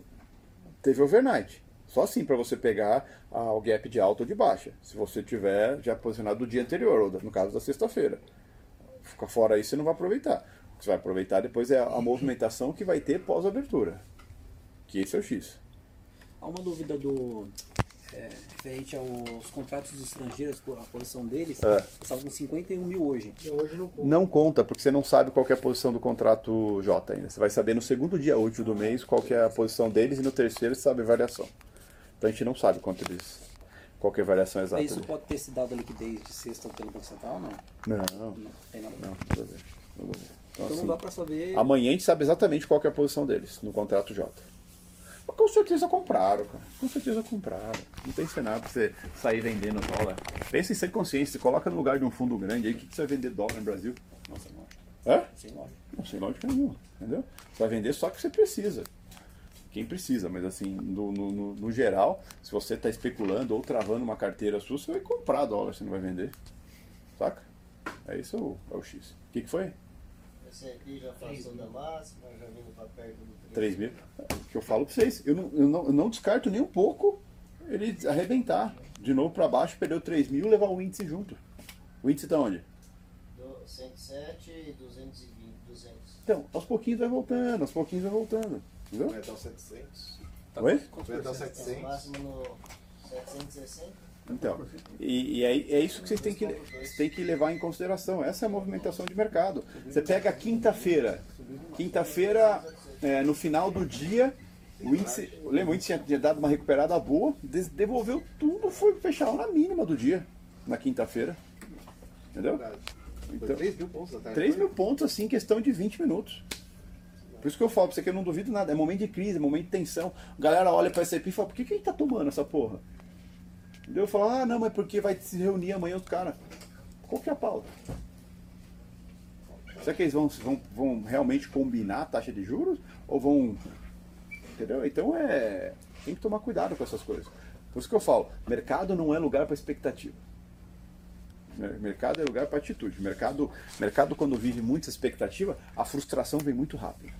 teve overnight. Só assim para você pegar ah, o gap de alta ou de baixa. Se você tiver já posicionado do dia anterior, ou no caso da sexta-feira. Fica fora aí, você não vai aproveitar. Que você vai aproveitar depois é a movimentação que vai ter pós-abertura. Que esse é o X. Há uma dúvida do. É, referente aos contratos estrangeiros, a posição deles, É. estavam com 51 mil hoje. Hoje não Não conta, porque você não sabe qual que é a posição do contrato J ainda. Você vai saber no segundo dia útil do mês qual que é a posição deles e no terceiro você sabe a variação. Então a gente não sabe quanto eles. qual que é a variação exata. Isso ali. pode ter se dado a liquidez de sexta pelo Banco Central ou não? Não, Não, tem nada. não, nada a ver. Nada a ver. Então, Então não assim, dá pra saber. Amanhã a gente sabe exatamente qual é a posição deles no contrato J. Mas com certeza compraram, cara. Com certeza compraram. Não tem cenário pra você sair vendendo dólar. Pensa em ser consciente. Se coloca no lugar de um fundo grande aí, o que, que você vai vender dólar no Brasil? Nossa, lógico. É? Sem lógica. Não, sem lógica nenhuma, entendeu? Você vai vender só que você precisa. Quem precisa, mas assim, no, no, no- geral, se você está especulando ou travando uma carteira sua, você vai comprar dólar, você não vai vender. Saca? É isso o, é o X. O que, que foi? Esse aqui já passou da máxima, já vindo para perto do 3 mil? É, O que eu falo para vocês, eu não, eu, não, eu não descarto nem um pouco ele arrebentar. De novo para baixo, perder o 3 mil e levar o índice junto. O índice está onde? do 107 e 220, 200. Então, aos pouquinhos vai voltando, aos pouquinhos vai voltando. Entendeu? Vai até os 700. Oi? Vai até os O 700. máximo no 760. Então, e, e é, é isso que vocês têm que, têm que levar em consideração. Essa é a movimentação de mercado. Você pega quinta-feira. Quinta-feira, é, no final do dia, o índice. Lembra, o índice tinha, dado uma recuperada boa, devolveu tudo, foi fechar na mínima do dia, na quinta-feira. Entendeu? Foi 3 mil pontos da tarde. 3 mil pontos assim, em questão de 20 minutos. Por isso que eu falo pra você que eu não duvido nada. É momento de crise, é momento de tensão. A galera olha pra S&P e fala, por que, que gente tá tomando essa porra? Entendeu? Eu falo, ah, não, mas porque vai se reunir amanhã os caras. Qual que é a pauta? Será que eles vão, vão, vão realmente combinar a taxa de juros? Ou vão. Entendeu? Então é. Tem que tomar cuidado com essas coisas. Por isso que eu falo, mercado não é lugar para expectativa. Mer- Mercado é lugar para atitude. Mercado, mercado, quando vive muita expectativa, a frustração vem muito rápido.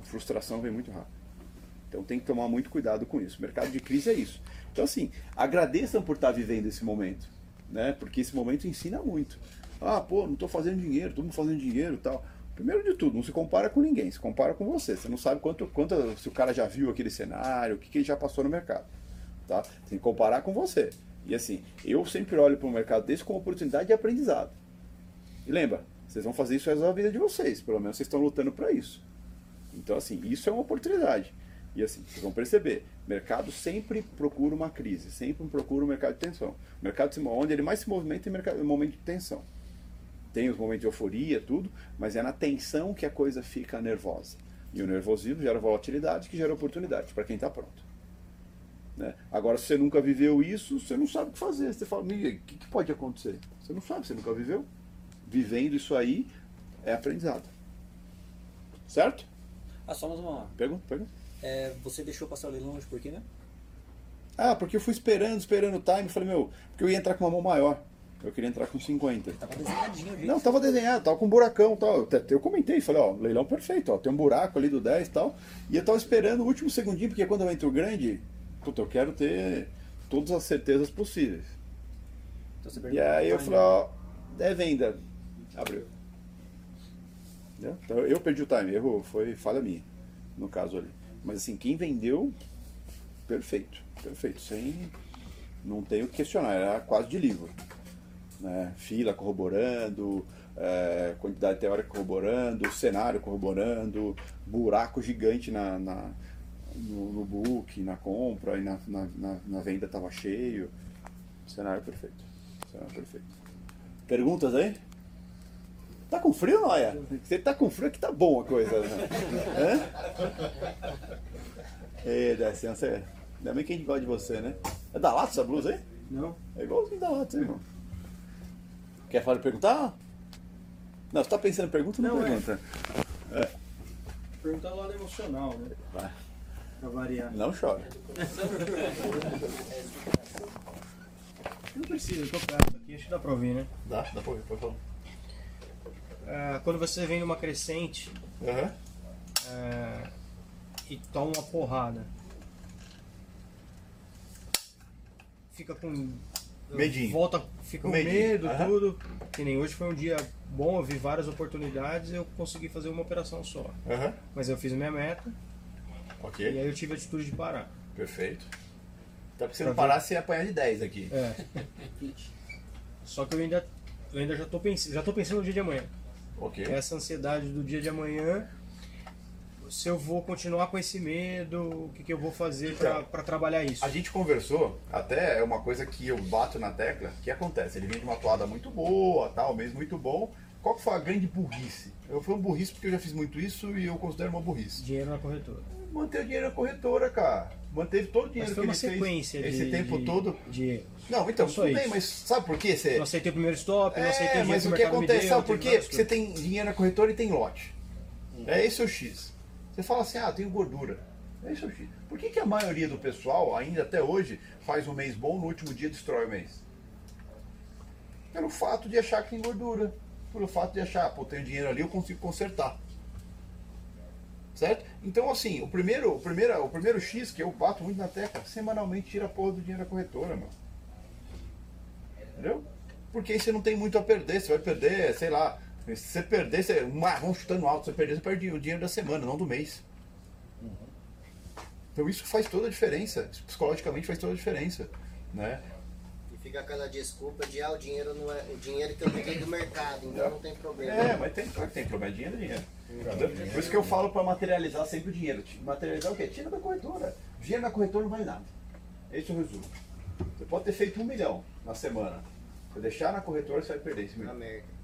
A frustração vem muito rápido. Então tem que tomar muito cuidado com isso. Mercado de crise é isso. Então, assim, agradeçam por estar vivendo esse momento. Né? Porque esse momento ensina muito. Ah, pô, não estou fazendo dinheiro, todo mundo fazendo dinheiro tal. Primeiro de tudo, não se compara com ninguém, se compara com você. Você não sabe quanto, quanto se o cara já viu aquele cenário, o que, que ele já passou no mercado. Tá? Tem que comparar com você. E assim, eu sempre olho para o mercado desse como oportunidade de aprendizado. E lembra, vocês vão fazer isso da vida de vocês, pelo menos vocês estão lutando para isso. Então, assim, isso é uma oportunidade. E assim, vocês vão perceber, mercado sempre procura uma crise, sempre procura um mercado de tensão. O mercado onde ele mais se movimenta é no momento de tensão. Tem os momentos de euforia, tudo, mas é na tensão que a coisa fica nervosa. E o nervosismo gera volatilidade, que gera oportunidade para quem está pronto. Né? Agora, se você nunca viveu isso, você não sabe o que fazer. Você fala, "Miguel, o que, que pode acontecer? Você não sabe, você nunca viveu. Vivendo isso aí é aprendizado. Certo? Ah, só mais uma. Pergunta, pergunta. É, você deixou passar o leilão hoje por quê, né? Ah, porque eu fui esperando, esperando o time. Falei, meu, porque eu ia entrar com uma mão maior. Eu queria entrar com 50. Tava desenhadinho, gente. Não, tava desenhado, tava com um buracão tal. Eu, eu comentei, falei, ó, leilão perfeito, ó, tem um buraco ali do 10 e tal. E eu tava esperando o último segundinho, porque quando eu entro grande, puta, eu quero ter todas as certezas possíveis. Então E aí eu falei, ó, é venda. Abriu. Entendeu? Então eu perdi o time, erro foi falha minha, no caso ali. Mas assim, quem vendeu, perfeito, perfeito. Sem. Não tem o que questionar, era quase de livro. Né? Fila corroborando, é, quantidade teórica corroborando, cenário corroborando, buraco gigante na, na- no, no book, na compra e na, na, na venda estava cheio. Cenário perfeito. Cenário perfeito. Perguntas aí? Tá com frio, Noia? Você tá com frio que tá bom a coisa. Né? Hã? Décio, você. Ainda bem que a gente gosta de você, né? É da Lato essa blusa aí? Não. É igualzinho da hein, irmão? Quer falar perguntar? Não, você tá pensando em pergunta ou não, Não, é. pergunta? É. Perguntar do lado emocional, né? Vai. Pra variar. Não chora. Não precisa, eu tô perto aqui, acho que dá pra ouvir, né? Dá, dá pra ouvir, pode falar. Ah, quando você vem numa crescente ah, e toma uma porrada, fica com. Medinho. Volta, fica Com medo, Aham. tudo. Que nem hoje foi um dia bom, eu vi várias oportunidades e eu consegui fazer uma operação só. Aham. Mas eu fiz a minha meta e Ok. aí eu tive a atitude de parar. Perfeito. Tá porque se Pra não ver. parar, você ia apanhar de 10 aqui. É. Só que eu ainda, eu ainda já tô pensando, já tô pensando no dia de amanhã. Ok. Essa ansiedade do dia de amanhã, se eu vou continuar com esse medo, o que, que eu vou fazer pra Então, pra trabalhar isso. A gente conversou, até é uma coisa que eu bato na tecla, que acontece, ele vem de uma toada muito boa, tal, mês muito bom. Qual que foi a grande burrice? Eu fui um burrice porque eu já fiz muito isso e eu considero uma burrice. Dinheiro na corretora. Manter o dinheiro na corretora, cara. Manteve todo o dinheiro Mas foi que uma ele fez sequência de, esse tempo de- todo. de erros. Não, então, tudo bem, mas sabe por quê? Você... Não aceitei o primeiro stop, não aceitei É, o dinheiro mas o que acontece, deu, sabe por quê? Porque você tem dinheiro na corretora e tem lote. É esse o X. Você fala assim, ah, tenho gordura. É esse o X. Por que, que a maioria do pessoal, ainda até hoje, faz um mês bom, no último dia destrói o mês? Pelo fato de achar que tem gordura. Pelo fato de achar, pô, tenho dinheiro ali, eu consigo consertar. Certo? Então, assim, o primeiro, o primeiro, o primeiro X que eu bato muito na tecla, semanalmente tira a porra do dinheiro da corretora, mano. Entendeu? Porque aí você não tem muito a perder, você vai perder, sei lá, se você perder, você, um marrom chutando alto, você perder, você perde o dinheiro da semana, não do mês. Então isso faz toda a diferença, psicologicamente faz toda a diferença, né? E fica aquela desculpa de ah, o dinheiro não é. O dinheiro que eu peguei do mercado, então não tem problema. É, mas tem, claro que tem problema, dinheiro é dinheiro. Entendeu? Por isso que eu falo para materializar sempre o dinheiro. Materializar o quê? Tira da corretora. Dinheiro na corretora não vale nada. Esse é o resumo. Você pode ter feito um milhão na semana. Se deixar na corretora, você vai perder esse milhão.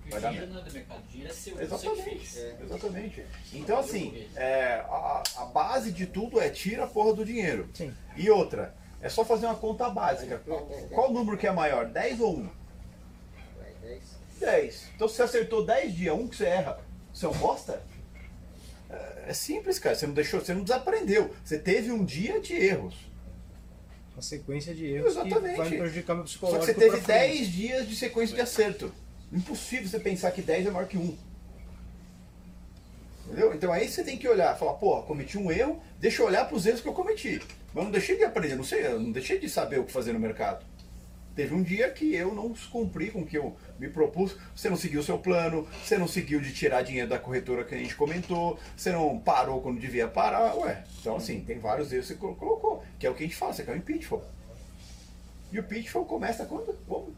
Vai dar dinheiro não é do mercado, dinheiro é seu, Exatamente. Exatamente. Então, assim, é, a, a base de tudo é tira a porra do dinheiro. Sim. E outra, é só fazer uma conta básica. Qual número que é maior? 10 ou 1? Vai, 10. 10. Então, se você acertou 10 dias, um que você erra, você é um bosta? É- simples, cara. Você não deixou, você não desaprendeu. Você teve um dia de erros. Uma sequência de erros que Exatamente. vai me prejudicar meu Só psicológico. que você teve pra frente. 10 dias de sequência de acerto. Impossível você pensar que 10 é maior que 1. Entendeu? Então aí você tem que olhar, falar, porra, cometi um erro, deixa eu olhar para os erros que eu cometi. Mas não deixei de aprender, não sei, eu não deixei de saber o que fazer no mercado. Teve um dia que eu não cumpri com o que eu me propus. Você não seguiu o seu plano, você não seguiu de tirar dinheiro da corretora que a gente comentou, você não parou quando devia parar. Ué, então assim, tem vários erros que você colo- colocou, que é o que a gente fala, você quer um pitfall. E o pitfall começa quando? Como?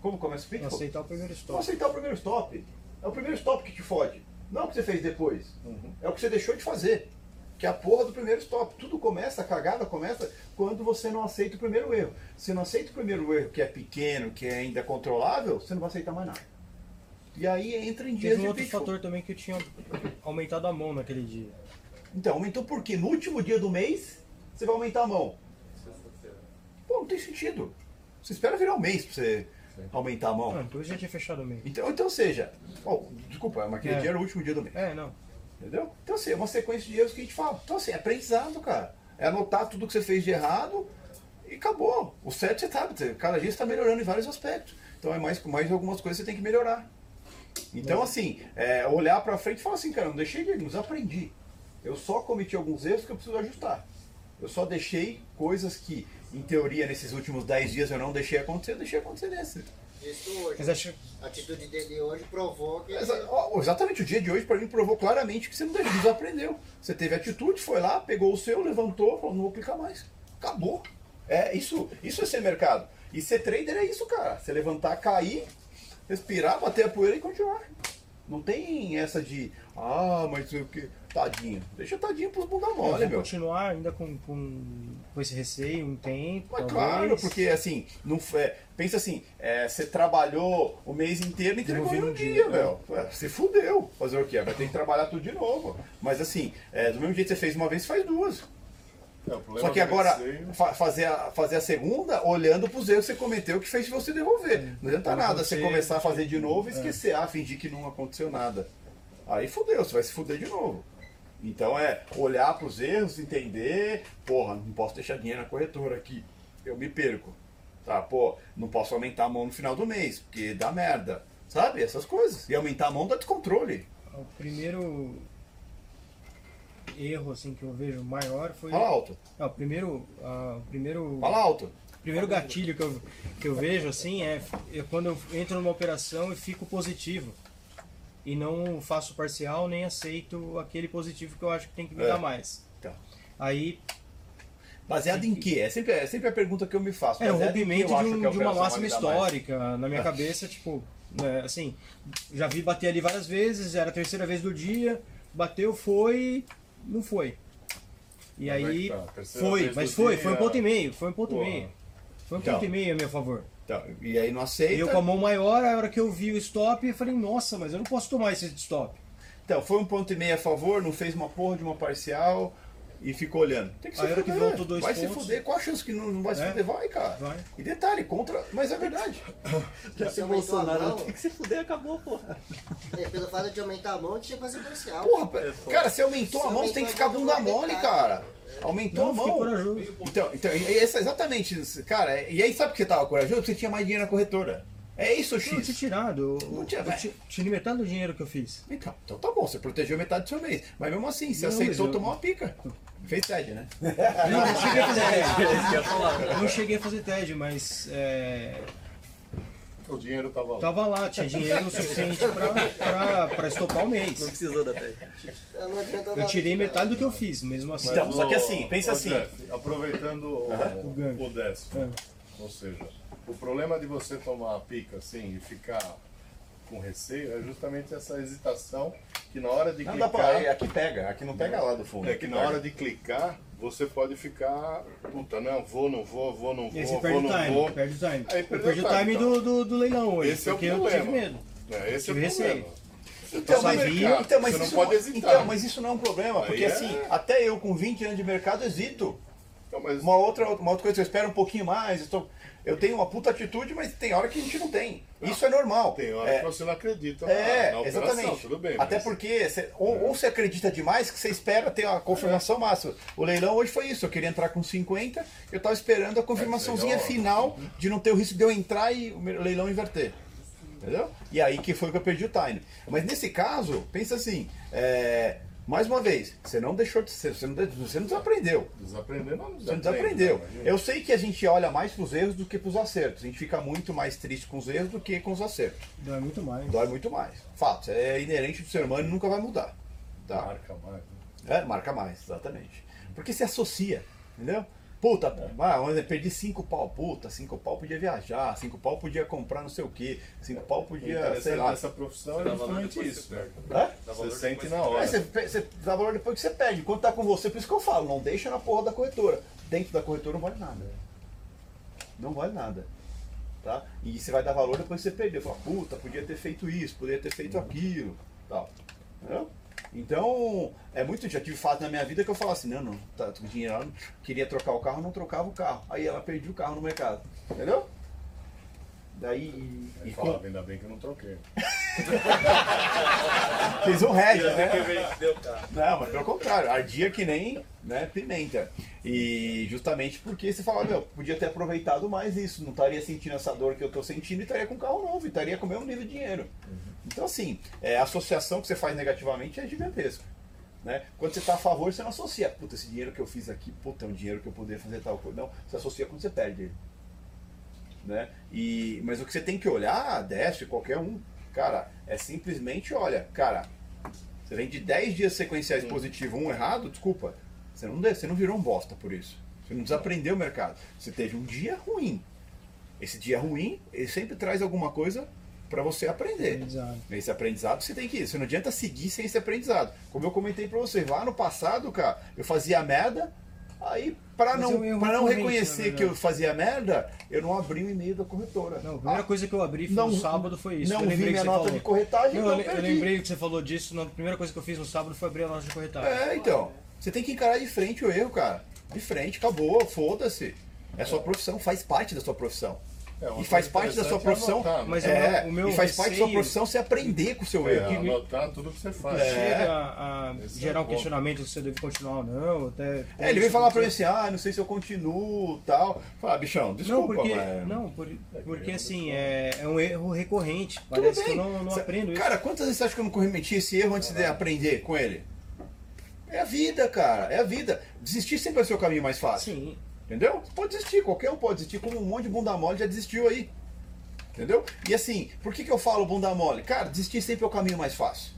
Como começa o pitfall? aceitar o primeiro stop. aceitar o primeiro stop. É o primeiro stop que te fode. Não é o que você fez depois. É o que você deixou de fazer. Que é a porra do primeiro stop. Tudo começa, a cagada começa quando você não aceita o primeiro erro. Se não aceita o primeiro erro, que é pequeno, que é ainda controlável, você não vai aceitar mais nada. E aí entra em dias Teve um outro pitfall. fator também que eu tinha aumentado a mão naquele dia. Então, aumentou por quê? No último dia do mês, você vai aumentar a mão. Pô, não tem sentido. Você espera virar o mês pra você aumentar a mão. Então eu já tinha fechado o mês. Então, então seja, ó, desculpa, mas aquele É. dia era o último dia do mês. É, não. Entendeu? Então, assim, é uma sequência de erros que a gente fala. Então, assim, é aprendizado, cara. É anotar tudo que você fez de errado e acabou. O certo você sabe, cada dia você está melhorando em vários aspectos. Então, é mais, mais algumas coisas que você tem que melhorar. Então, assim, é, olhar pra frente e falar assim, cara, não deixei de erros, aprendi. Eu só cometi alguns erros que eu preciso ajustar. Eu só deixei coisas que, em teoria, nesses últimos 10 dias eu não deixei acontecer, eu deixei acontecer nesse. Isso hoje. Mas acho- A atitude dele hoje provou que. Exa- Exatamente, o dia de hoje pra mim provou claramente que você não desaprendeu. Você teve atitude, foi lá, pegou o seu, levantou, falou, não vou clicar mais. Acabou. É, isso, isso é ser mercado. E ser trader é isso, cara. Você levantar, cair, respirar, bater a poeira e continuar. Não tem essa de, ah, mas o que. Tadinho. Deixa tadinho pros bunda mole, vou meu. continuar ainda com, com, com esse receio um tempo. Mas talvez. claro, porque assim, não, é, pensa assim, é, você trabalhou o mês inteiro e entregou em um dia, dia, velho. Você fudeu. Fazer o quê? Vai ter que trabalhar tudo de novo. Mas assim, é, do mesmo jeito que você fez uma vez, faz duas. É, o Só que do agora, receio- fa- fazer, a, fazer a segunda olhando pros erros que você cometeu que fez você devolver. Não adianta nada você começar a fazer de novo e é. esquecer, ah, fingir que não aconteceu nada. Aí fudeu, você vai se fuder de novo. Então é olhar pros erros, entender, porra, não posso deixar dinheiro na corretora aqui, eu me perco. Tá, pô, não posso aumentar a mão no final do mês, porque dá merda. Sabe? Essas coisas. E aumentar a mão dá descontrole. O primeiro erro assim que eu vejo maior foi. Fala alto. Ah, o primeiro, ah, o primeiro. Fala alto. O primeiro gatilho que eu, que eu vejo assim é, é quando eu entro numa operação e fico positivo. E não faço parcial nem aceito aquele positivo que eu acho que tem que me É. dar mais. Tá. Aí Baseado em quê? É sempre, é sempre a pergunta que eu me faço. É um Baseado em que rompimento de, um- de uma máxima dar mais? histórica. Na minha É. cabeça, tipo, né, assim, já vi bater ali várias vezes, era a terceira vez do dia, bateu, foi, não foi. E Como é aí, tá? Foi, mas foi, dia. foi um ponto e meio, foi um ponto e meio. Foi um Então. ponto e meio a meu favor. Então, e aí não aceita. E eu com a mão maior, a hora que eu vi o stop, eu falei, nossa, mas eu não posso tomar esse stop. Então, foi um ponto e meio a favor, não fez uma porra de uma parcial e ficou olhando. Tem que se hora que fuder. voltou dois vai se pontos. fuder. Qual a chance que não, não vai se É. fuder? Vai, cara. Vai. E detalhe, contra. Mas é verdade. Você Se Bolsonaro mão, tem que se fuder, acabou, porra. é, pelo fato de aumentar a mão, tinha que fazer parcial. Porra, cara, se aumentou Se a mão, você tem que ficar bunda mão, mole, cara. Aumentou Não, a mão. corajoso. Então, então e esse, exatamente, isso, cara. E aí, sabe por que você tava corajoso? Porque você tinha mais dinheiro na corretora. É isso, Eu não tinha X. tirado, eu, Não tinha, eu vai. ti- tirei metade do dinheiro que eu fiz. Então, então tá bom, você protegeu metade do seu mês. Mas mesmo assim, você Não, aceitou eu- tomar uma pica. Fez TED, né? Não, não cheguei a fazer eu. TED. Não cheguei a fazer TED, mas é, O dinheiro tava lá. tava lá, tinha dinheiro suficiente pra, pra, pra estopar o Não mês. precisou da. Não adianta Eu tirei metade do que eu fiz, mesmo assim. Então, só que assim, pensa assim. Jeff, aproveitando o, O o décimo. É. Ou seja, o problema de você tomar a pica assim e ficar com receio é justamente essa hesitação que na hora de Não clicar. pra. Aqui pega, aqui não pega lá do fundo. É que na hora de clicar, você pode ficar. Puta, não, vou, não vou, vou, não E aí vou, você vou, perde o não time, vou. perde o time. Aí Eu perdeu perdi o time, time então. do, do, do leilão hoje, Esse é o porque eu problema. tive medo. É, esse é o Tive problema. receio. Então, Eu mas, sabia. então, mas Você não isso pode hesitar. Então, mas isso não é um problema, porque é- assim, até eu com 20 anos de mercado hesito. Então, mas Uma outra, uma outra coisa, eu espero um pouquinho mais, eu, tô- eu tenho uma puta atitude, mas tem hora que a gente não tem. Isso é normal. tem hora É, que você não acredita É, na, na exatamente. tudo bem. Até mas- porque, você- ou, ou você acredita demais que você espera ter a confirmação máxima. O leilão hoje foi isso, eu queria entrar com 50, eu tava esperando a confirmaçãozinha legal. final de não ter o risco de eu entrar e o leilão inverter. Entendeu? E aí que foi que eu perdi o time. Mas nesse caso, pensa assim, é, mais uma vez, você não deixou de ser, você não, de- você não desaprendeu. Não Você não desaprende, desaprendeu. né, Eu sei que a gente olha mais pros erros do que pros acertos. A gente fica muito mais triste com os erros do que com os acertos. Dói muito mais. Dói muito mais. Fato, é inerente do ser humano e nunca vai mudar. Tá? Marca mais. né? É, marca mais, exatamente. Porque se associa, entendeu? Puta, ah, perdi cinco pau. Puta, cinco pau podia viajar, cinco pau podia comprar não sei o que, cinco pau podia, sei lá. dessa profissão é justamente isso. você sente na hora. É, você, você dá valor depois que você perde. Quando tá com você, por isso que eu falo, não deixa na porra da corretora. Dentro da corretora não vale nada. Não vale nada. Tá? E você vai dar valor depois que você perdeu. Fala, puta, podia ter feito isso, podia ter feito aquilo. Tal. Entendeu? Então, é muito. Já tive fato na minha vida que eu falava assim: não, não, tá com dinheiro, queria trocar o carro, não trocava o carro. Aí ela perdia o carro no mercado. Entendeu? Daí. E, e falava, ainda bem que eu não troquei. Fez um head, que né? Não, mas pelo contrário, ardia que nem né, pimenta. E justamente porque você fala, meu, podia ter aproveitado mais isso, não estaria sentindo essa dor que eu estou sentindo e estaria com um carro novo, e estaria com o mesmo nível de dinheiro. Então, assim, é, a associação que você faz negativamente é gigantesca. Né? Quando você está a favor, você não associa. Puta, esse dinheiro que eu fiz aqui, puta, é um dinheiro que eu poderia fazer tal coisa. Não, você associa quando você perde ele. Né? E, mas o que você tem que olhar, desce, qualquer um, cara, é simplesmente, olha, cara, você vem de 10 dias sequenciais positivo, um errado, desculpa, você não, você não virou um bosta por isso. Você não desaprendeu o mercado. Você teve um dia ruim. Esse dia ruim, ele sempre traz alguma coisa para você aprender. Aprendizado. Esse aprendizado você tem que ir. Você não adianta seguir sem esse aprendizado. Como eu comentei pra você, lá no passado, cara, eu fazia merda, aí pra Mas não, é um pra não reconhecer que eu fazia merda, eu não abri o e-mail da corretora. Não, a primeira coisa que eu abri foi não- no sábado foi isso. não eu vi minha nota falou. de corretagem, Não, então eu, eu lembrei que você falou disso. Na primeira coisa que eu fiz no sábado foi abrir a loja de corretagem. É, então. Você tem que encarar de frente o erro, cara. De frente, acabou, foda-se. É sua profissão, faz parte da sua profissão. É, uma e faz parte da sua é profissão. anotar, né? Mas o é, meu- o meu e faz parte da sua receio- profissão você aprender com o seu É, erro. anotar tudo que você faz. É. Chega a Esse é gerar um questionamento se você deve continuar ou não. Até, É, ele vem falar pra mim assim, ah, não sei se eu continuo tal. Fala, ah, bichão, desculpa, Não, porque, mas... não, por- porque assim, é, é um erro recorrente. Tudo Parece que bem. eu não, não aprendo isso. Cara, quantas vezes você acha que eu não cometi esse erro antes de aprender com ele? É a vida, cara, é a vida. Desistir sempre vai ser o caminho mais fácil. Sim. Entendeu? Você pode desistir, qualquer um pode desistir, como um monte de bunda mole já desistiu aí. Entendeu? E assim, por que, que eu falo bunda mole? Cara, desistir sempre é o caminho mais fácil.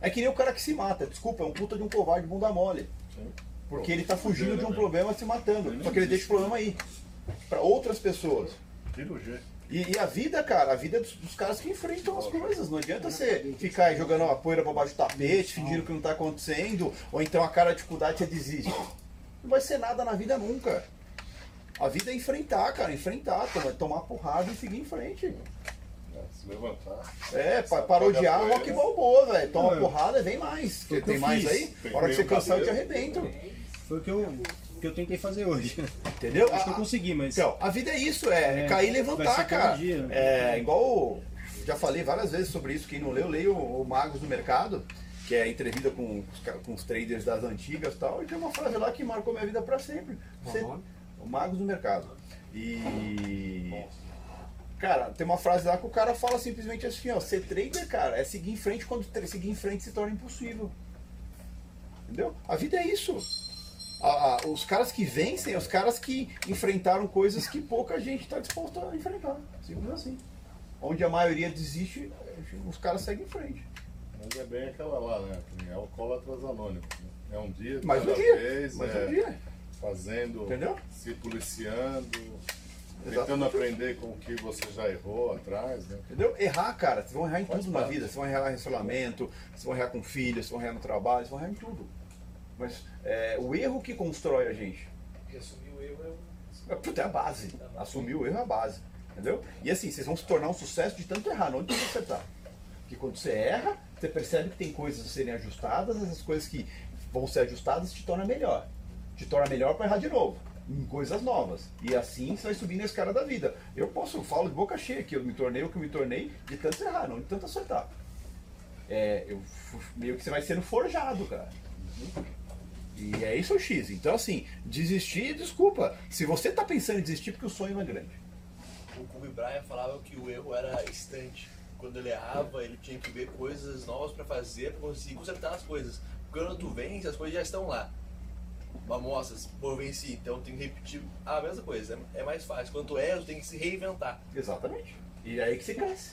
É que nem o cara que se mata, desculpa, é um puta de um covarde bunda mole. Porque ele tá fugindo de um problema se matando. Só que ele deixa o problema aí. Pra outras pessoas. Cirurgia. E, e a vida, cara, a vida é dos, dos caras que enfrentam as coisas. Não adianta você ficar aí jogando a poeira pra baixo do tapete, fingindo que não tá acontecendo, ou então a cara de dificuldade você desiste. Não vai ser nada na vida nunca. A vida é enfrentar, cara, enfrentar, tomar, tomar porrada e seguir em frente. É, se levantar. É, pa- parodiar paga rock balboa, velho. Toma Não, porrada e vem mais. Foi o que Tem mais fiz. aí? Tem A hora que você cansar, eu te arrebento. Foi o que eu, que eu tentei fazer hoje. Entendeu? Acho que eu A- consegui, mas. Então, a vida é isso, é, É, cair e levantar, cara. dia. É igual. Já falei várias vezes sobre isso. Quem não leu, leia o, o Magos do Mercado, que é a entrevista com com os traders das antigas e tal. E tem uma frase lá que marcou minha vida pra sempre. Você- o Magos do Mercado. E. Cara, tem uma frase lá que o cara fala simplesmente assim, ó, ser trader, cara, é seguir em frente quando seguir em frente se torna impossível. Entendeu? A vida é isso. A- a- os caras que vencem, os caras que enfrentaram coisas que pouca gente está disposta a enfrentar. Simples assim. Onde a maioria desiste, os caras seguem em frente. Mas é bem aquela lá, né? É alcoólatras anônimos. né? É um dia Mais um dia, vez, mais é, um dia. Fazendo, Entendeu? se policiando, tentando Exatamente. aprender com o que você já errou atrás, né? Entendeu? Errar, cara, vocês vão errar em Faz tudo na parte. vida. Vocês vão errar em relacionamento, vocês vão errar com filhos, vocês vão errar no trabalho, vocês vão errar em tudo. Mas é, o erro que constrói a gente. Porque assumir o erro é um. É, Puta, é a base. Assumir o erro é a base. Entendeu? E assim, vocês vão se tornar um sucesso de tanto errar, não de tanto acertar. Porque quando você erra, você percebe que tem coisas a serem ajustadas, essas coisas que vão ser ajustadas te torna melhor. Te torna melhor para errar de novo. Em coisas novas. E assim você vai subir na escada da vida. Eu posso, eu falo de boca cheia que eu me tornei o que eu me tornei de tanto errar, não de tanto acertar. É, eu, meio que você vai sendo forjado, cara. E é isso o X. Então, assim, desistir, desculpa. Se você tá pensando em desistir, porque o sonho é grande. O Kobe Bryant falava que o erro era instante. Quando ele errava, ele tinha que ver coisas novas pra fazer pra conseguir consertar as coisas. Porque quando tu vence, as coisas já estão lá. Amostras, eu venci, então tem que repetir a mesma coisa. É é mais fácil. Erra, tu tem que se reinventar. Exatamente. E é aí que você cresce.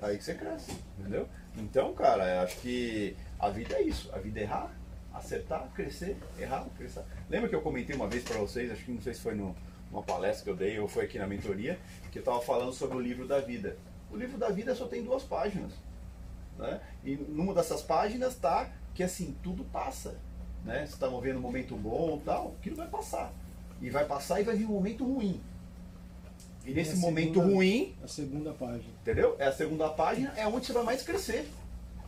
Aí que você cresce, entendeu? Então, cara, eu acho que a vida é isso. A vida é errar, Acertar, crescer, errar, crescer. Lembra que eu comentei uma vez para vocês, acho que não sei se foi no, numa palestra que eu dei ou foi aqui na mentoria, que eu estava falando sobre o livro da vida. O livro da vida só tem duas páginas. Né? E numa dessas páginas tá que assim, tudo passa. Né? Vocês estavam vendo um momento bom tal, aquilo vai passar. E vai passar e vai vir um momento ruim. E nesse a momento segunda- ruim, A segunda página. entendeu? É a segunda página, é onde você vai mais crescer.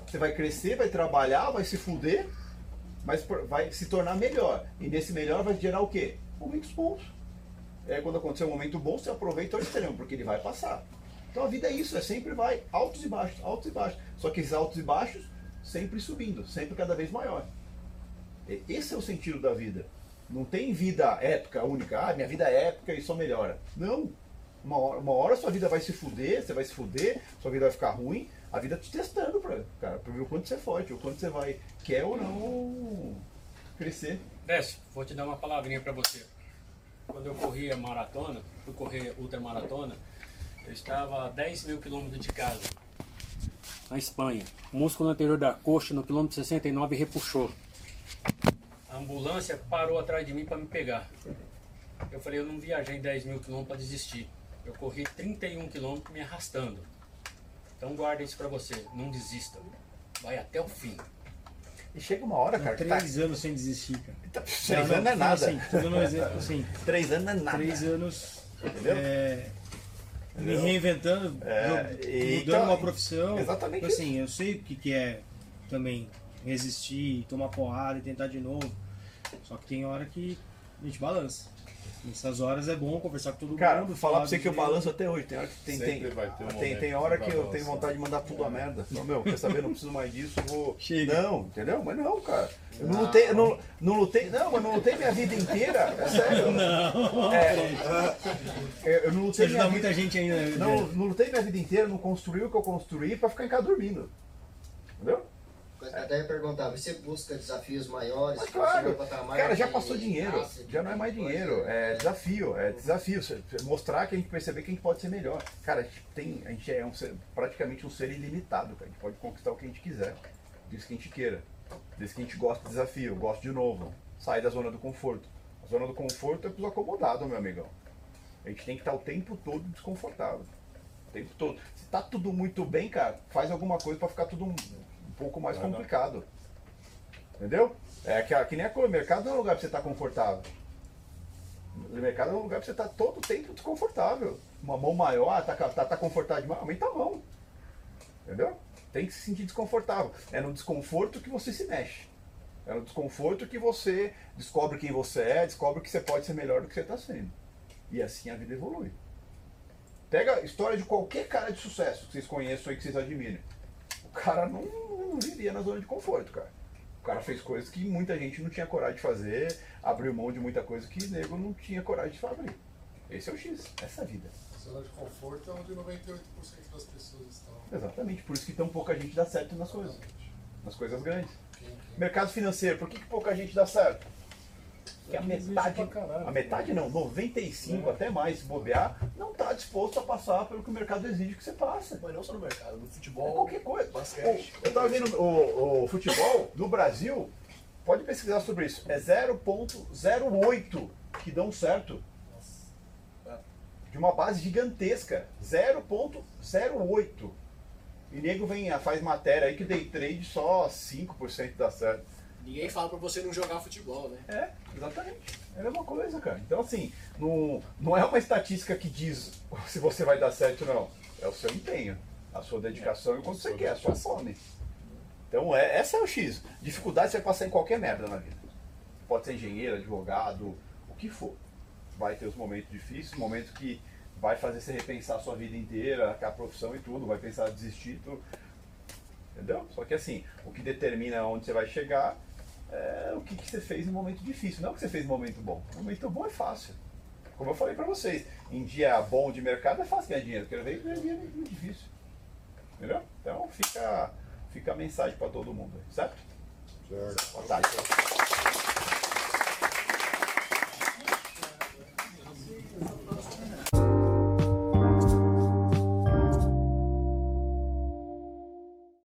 Você vai crescer, vai trabalhar, vai se fuder, mas vai se tornar melhor. E nesse melhor vai gerar o quê? Momentos bons. É quando acontecer um momento bom, você aproveita ao extremo, porque ele vai passar. Então a vida é isso, é sempre vai altos e baixos, altos e baixos. Só que esses altos e baixos sempre subindo, sempre cada vez maior. E- Esse é o sentido da vida. Não tem vida épica única, ah, minha vida é épica e só melhora. Não. Uma hora, uma hora sua vida vai se fuder, você vai se fuder, sua vida vai ficar ruim, a vida te testando pra, cara, pra ver o quanto você é forte, o quanto você vai, quer ou não crescer. Décio, vou te dar uma palavrinha pra você. Quando eu corria maratona, fui correr ultramaratona, eu estava a 10 mil quilômetros de casa, na Espanha. O músculo anterior da coxa, no quilômetro 69, repuxou. A ambulância parou atrás de mim para me pegar. Eu falei, eu não viajei 10 mil quilômetros para desistir. Eu corri 31 quilômetros me arrastando. Então guarda isso para você, não desista. Vai até o fim. E chega uma hora, cara, que tá- Três anos sem desistir, cara. Três anos não é nada. Assim, tudo no exemplo, assim, Três anos não é nada. Três anos Entendeu? é, me Entendeu? reinventando, É, mudando então- uma profissão. Exatamente Tipo Assim, eu sei o que, que é também resistir, tomar porrada e tentar de novo. Só que tem hora que a gente balança. Nessas horas é bom conversar com todo Cara, mundo. falar pra você que eu balanço até hoje. Tem hora que tem, tem, vai ter um tem, tem hora que que eu tenho vontade de mandar tudo a merda. Não, meu, quer saber? Não preciso mais disso, vou. Chega. Não, entendeu? Mas não, cara. Eu não lutei, eu não, não lutei. Não, mas não lutei minha vida inteira. É sério. Não, É, eu, eu não Você lutei minha ajuda vida. muita gente ainda. né? Não, não lutei minha vida inteira, não construí o que eu construí pra ficar em casa dormindo. Entendeu? Até ia perguntar, você busca desafios maiores? Mas claro, patamar cara, já passou dinheiro, já não é mais dinheiro, é desafio, é desafio, mostrar que a gente perceber que a gente pode ser melhor. Cara, a gente, tem, a gente é um ser- praticamente um ser ilimitado, cara. a gente pode conquistar o que a gente quiser, desde que a gente queira, desde que a gente gosta de desafio, gosta de novo, sai da zona do conforto. A zona do conforto é pros acomodados, meu amigão. A gente tem que estar o tempo todo desconfortável. O tempo todo. Se tá tudo muito bem, cara, faz alguma coisa pra ficar tudo pouco mais complicado. Entendeu? É que, que nem a coisa, o mercado não é um lugar pra você estar confortável. O mercado é um lugar pra você estar todo o tempo desconfortável. Uma mão maior, ah, tá, tá, tá confortável demais, aumenta a mão. Entendeu? Tem que se sentir desconfortável. É no desconforto que você se mexe. É no desconforto que você descobre quem você é, descobre que você pode ser melhor do que você está sendo. E assim a vida evolui. Pega a história de qualquer cara de sucesso que vocês conheçam e que vocês admirem. O cara não, não vivia na zona de conforto, cara. O cara fez coisas que muita gente não tinha coragem de fazer, abriu mão de muita coisa que nego não tinha coragem de fazer. Esse é o X, essa é a vida. Zona de conforto é onde 98% das pessoas estão. Exatamente, por isso que tão pouca gente dá certo nas coisas. Nas coisas grandes. Mercado financeiro, por que, que pouca gente dá certo? Porque a metade, a metade não, 95 até mais, se bobear, não está disposto a passar pelo que o mercado exige que você passe. Mas não só no mercado, no É futebol. qualquer coisa. Basquete. O- eu estava vendo o, o futebol no Brasil, pode pesquisar sobre isso, é 0.08 que dão certo. De uma base gigantesca. 0.08. E nego vem, faz matéria aí que day trade só 5% dá certo. Ninguém fala pra você não jogar futebol, né? É, exatamente. É a mesma coisa, cara. Então, assim, não, não é uma estatística que diz se você vai dar certo ou não. É o seu empenho, a sua dedicação e o quanto você quer, a sua fome. Então, é, essa é o X. Dificuldade você vai passar em qualquer merda na vida. Pode ser engenheiro, advogado, o que for. Vai ter os momentos difíceis, momentos que vai fazer você repensar a sua vida inteira, a profissão e tudo, vai pensar desistir, tudo. Entendeu? Só que assim, o que determina onde você vai chegar é o que, que você fez no momento difícil, não o que você fez no momento bom. No momento bom é fácil. Como eu falei pra vocês, em dia bom de mercado é fácil ganhar dinheiro, quero ver ganhar dinheiro é muito difícil. Entendeu? Então fica, fica a mensagem pra todo mundo, aí, certo? Certo. Boa tarde.